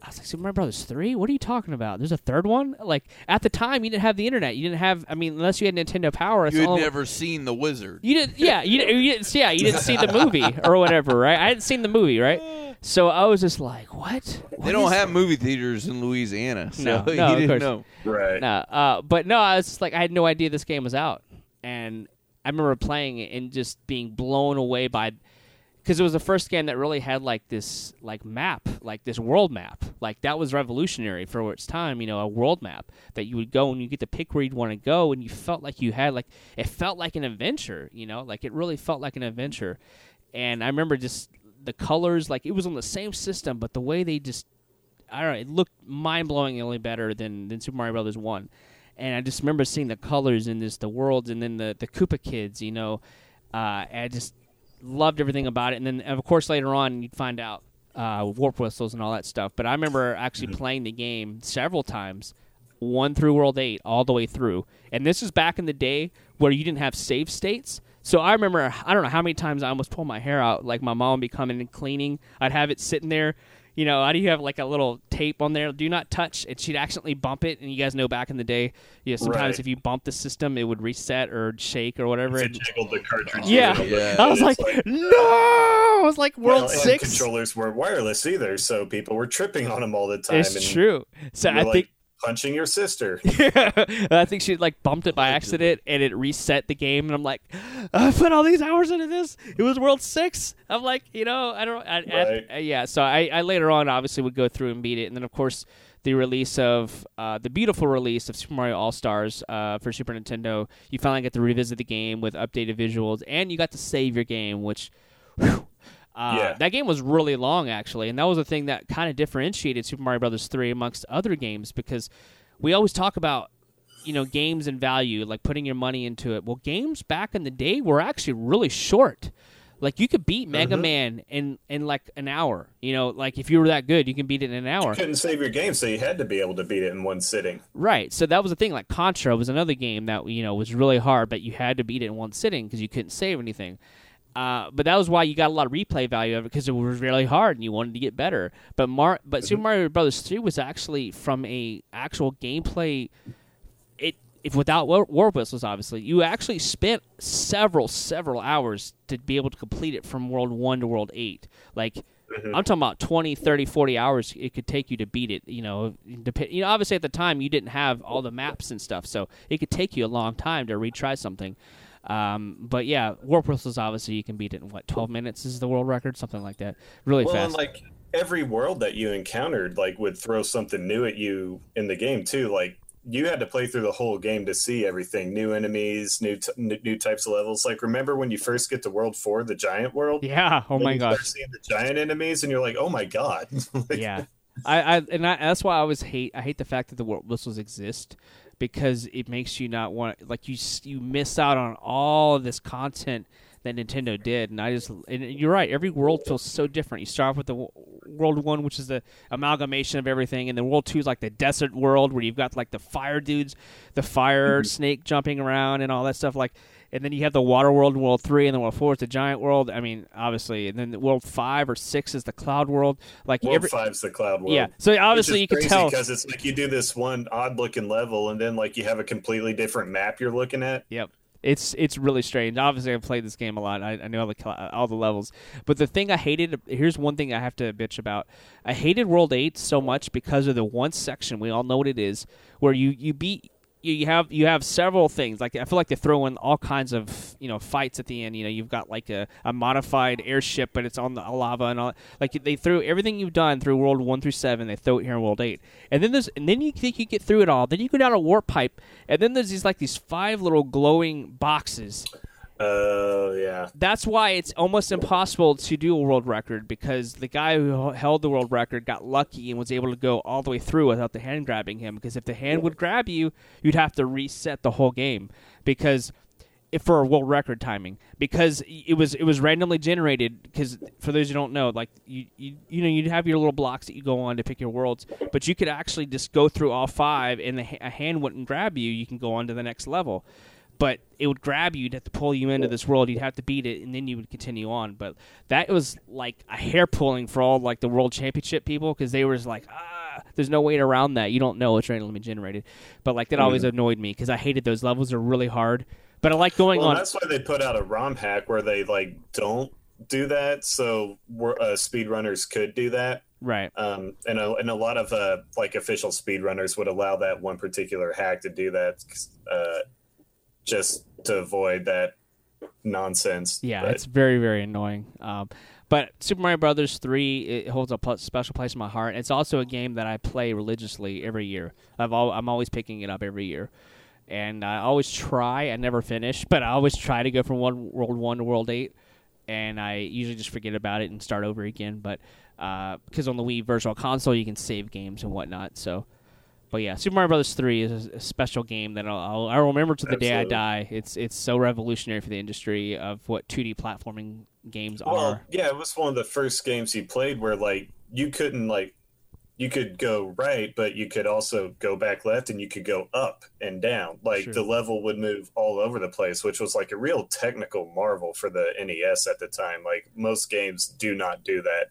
I was like, Super Mario Brothers 3? What are you talking about? There's a third one? Like, at the time, you didn't have the internet. You didn't have, I mean, unless you had Nintendo Power. You had never seen The Wizard. You didn't, yeah, you, didn't, you didn't, yeah, you didn't see the movie [laughs] or whatever, right? I hadn't seen the movie, right? So I was just like, what? They don't have movie theaters in Louisiana, so No, [laughs] no, you of didn't course. know. Right. No, uh, but no, I was just like, I had no idea this game was out, and I remember playing it and just being blown away by, because it was the first game that really had like this like map, like this world map, like that was revolutionary for its time. You know, a world map that you would go and you get to pick where you'd want to go, and you felt like you had like it felt like an adventure. You know, like it really felt like an adventure, and I remember just the colors, like it was on the same system, but the way they just I don't know. It looked mind blowingly better than than Super Mario Brothers One, and I just remember seeing the colors and just the worlds, and then the the Koopa kids. You know, uh, I just loved everything about it. And then of course later on you'd find out uh, warp whistles and all that stuff. But I remember actually playing the game several times, one through World Eight, all the way through. And this is back in the day where you didn't have save states. So I remember, I don't know how many times I almost pulled my hair out. Like my mom would be coming and cleaning. I'd have it sitting there. You know, how do you have like a little tape on there? Do not touch. And she'd accidentally bump it. And you guys know back in the day, you know, sometimes Right. if you bump the system, it would reset or shake or whatever. It jiggled the cartridge. yeah. a little bit, I was it's like, no! I was like, World well, 6? controllers weren't wireless either, so people were tripping on them all the time. It's and true. So I were, think like punching your sister. [laughs] yeah. I think she like bumped it by accident and it reset the game. And I'm like, I put all these hours into this. It was World Six. I'm like, you know, I don't. I, I- Right. uh, yeah. So I, I later on obviously would go through and beat it, and then of course the release of uh, the beautiful release of Super Mario All Stars uh, for Super Nintendo. You finally get to revisit the game with updated visuals, and you got to save your game, which. whew, uh, Yeah. That game was really long, actually, and that was the thing that kind of differentiated Super Mario Brothers three amongst other games because we always talk about you know games and value, like putting your money into it. Well, games back in the day were actually really short. Like you could beat Mega Man in in like an hour. You know, like if you were that good, you can beat it in an hour. Couldn't save your game, so you had to be able to beat it in one sitting. Right. So that was the thing. Like Contra was another game that you know was really hard, but you had to beat it in one sitting because you couldn't save anything. Uh, but that was why you got a lot of replay value of it because it was really hard and you wanted to get better. But Mar- but Super Mario Brothers three was actually from a actual gameplay. It if without war, war whistles, obviously, you actually spent several several hours to be able to complete it from World One to World Eight. Like I'm talking about 20, 30, 40 hours it could take you to beat it. You know, you know, obviously at the time you didn't have all the maps and stuff, so it could take you a long time to retry something. Um, but yeah, Warp Whistles obviously you can beat it in what 12 minutes is the world record, something like that. Really Well, fast. and like every world that you encountered, like would throw something new at you in the game too. Like you had to play through the whole game to see everything, new enemies, new t- n- new types of levels. Like remember when you first get to World Four, the giant world? yeah. Oh my you start gosh. seeing the giant enemies, and you're like, oh my god. [laughs] Like, yeah, I, I and I, that's why I always hate I hate the fact that the warp whistles exist because it makes you not want like you you miss out on all of this content that Nintendo did, and I just and you're right. Every world feels so different. You start off with the World One, which is the amalgamation of everything, and then World Two is like the desert world where you've got like the fire dudes, the fire mm-hmm. snake jumping around and all that stuff. Like, and then you have the water world in World Three, and then World Four is the giant world. I mean, obviously, and then World Five or Six is the cloud world. Like World every Five's the cloud world. yeah. So obviously you can tell. because it's like you do this one odd looking level, and then like you have a completely different map you're looking at. Yep. It's it's really strange. Obviously, I've played this game a lot. I, I know all the all the levels. But the thing I hated here's one thing I have to bitch about. I hated World Eight so much because of the one section we all know what it is, where you you beat. You have you have several things like I feel like they throw in all kinds of you know fights at the end. You know you've got like a, a modified airship, but it's on the lava and all. Like they threw everything you've done through World One through Seven. They throw it here in World Eight, and then there's and then you think you get through it all. Then you go down a warp pipe, and then there's these like these five little glowing boxes. Oh yeah. That's why it's almost impossible to do a world record because the guy who held the world record got lucky and was able to go all the way through without the hand grabbing him. Because if the hand would grab you, you'd have to reset the whole game because for a world record timing because it was it was randomly generated because for those who don't know like you, you you know you'd have your little blocks that you go on to pick your worlds but you could actually just go through all five and the, a hand wouldn't grab you you can go on to the next level but it would grab you you'd have to pull you into this world. You'd have to beat it and then you would continue on. But that was like a hair pulling for all like the world championship people because they were just like ah there's no way around that. You don't know it's randomly generated. But like that always annoyed me because i hated those levels. They're really hard. But I like going Well, on. that's why they put out a ROM hack where they like don't do that, so we're- uh, speedrunners could do that. Right. Um, and a, and a lot of uh, like official speedrunners would allow that one particular hack to do that, uh, just to avoid that nonsense. Yeah, But- it's very very annoying. Um, but Super Mario Brothers three it holds a pl- special place in my heart. It's also a game that I play religiously every year. I've al- I'm always picking it up every year, and I always try. I never finish, but I always try to go from one world one to world eight, and I usually just forget about it and start over again. But because on the Wii Virtual Console you can save games and whatnot, so. But yeah, Super Mario Brothers three is a, special game that I'll, I'll, I'll remember to the day I die. It's it's so revolutionary for the industry of what 2D platforming games Well, are. yeah, it was one of the first games you played where like you couldn't like you could go right, but you could also go back left and you could go up and down. Like Sure. the level would move all over the place, which was like a real technical marvel for the NES at the time. Like most games do not do that.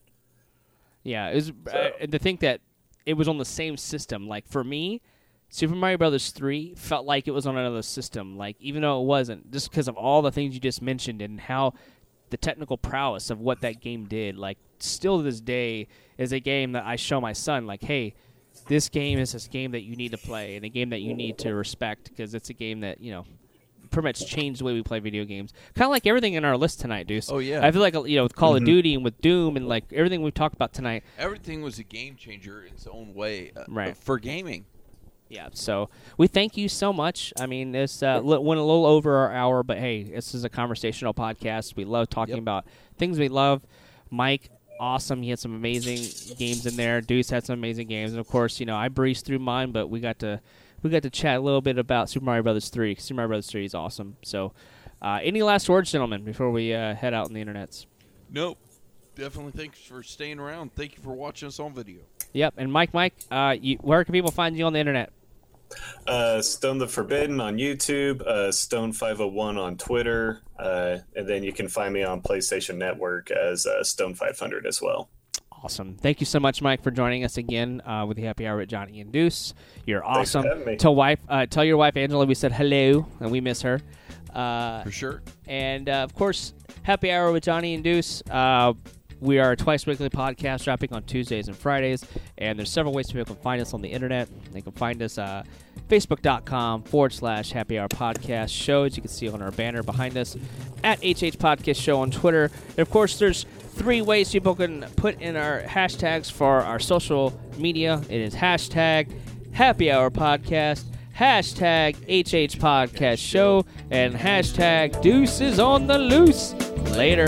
Yeah, it was So- uh, and to think that it was on the same system. Like for me, Super Mario Brothers three felt like it was on another system. Like even though it wasn't, just because of all the things you just mentioned and how the technical prowess of what that game did. Like still to this day is a game that I show my son. Like, hey, this game is this game that you need to play and a game that you need to respect because it's a game that you know pretty much changed the way we play video games. Kind of like everything in our list tonight, Deuce. Oh, yeah. I feel like you know with Call of Duty and with Doom and like everything we've talked about tonight. Everything was a game changer in its own way uh, Right. for gaming. Yeah, so we thank you so much. I mean, this uh, li- went a little over our hour, but hey, this is a conversational podcast. We love talking Yep. about things we love. Mike, awesome. He had some amazing games in there. Deuce had some amazing games, and of course, you know, I breezed through mine, but we got to we got to chat a little bit about Super Mario Brothers three. Super Mario Brothers three is awesome. So, uh, any last words, gentlemen, before we uh, head out in the internets? Nope. Definitely thanks for staying around. Thank you for watching us on video. Yep. And Mike, Mike, uh, you, where can people find you on the internet? Uh, Stone the Forbidden on YouTube, uh, Stone Five Hundred One on Twitter, uh, and then you can find me on PlayStation Network as uh, Stone Five Hundred as well. Awesome. Thank you so much, Mike, for joining us again uh, with the Happy Hour with Johnny and Deuce. You're awesome. having me. Tell wife, uh, tell your wife Angela we said hello and we miss her. Uh, For sure. and uh, of course, Happy Hour with Johnny and Deuce. Uh, we are a twice weekly podcast dropping on Tuesdays and Fridays, and there's several ways people can find us on the internet. They can find us uh, facebook.com forward slash happy hour podcast shows. You can see on our banner behind us at HH Podcast Show on Twitter. And of course, there's three ways people can put in our hashtags for our social media. It is hashtag happy hour podcast, hashtag HH Podcast Show, and hashtag deuces on the loose. Later.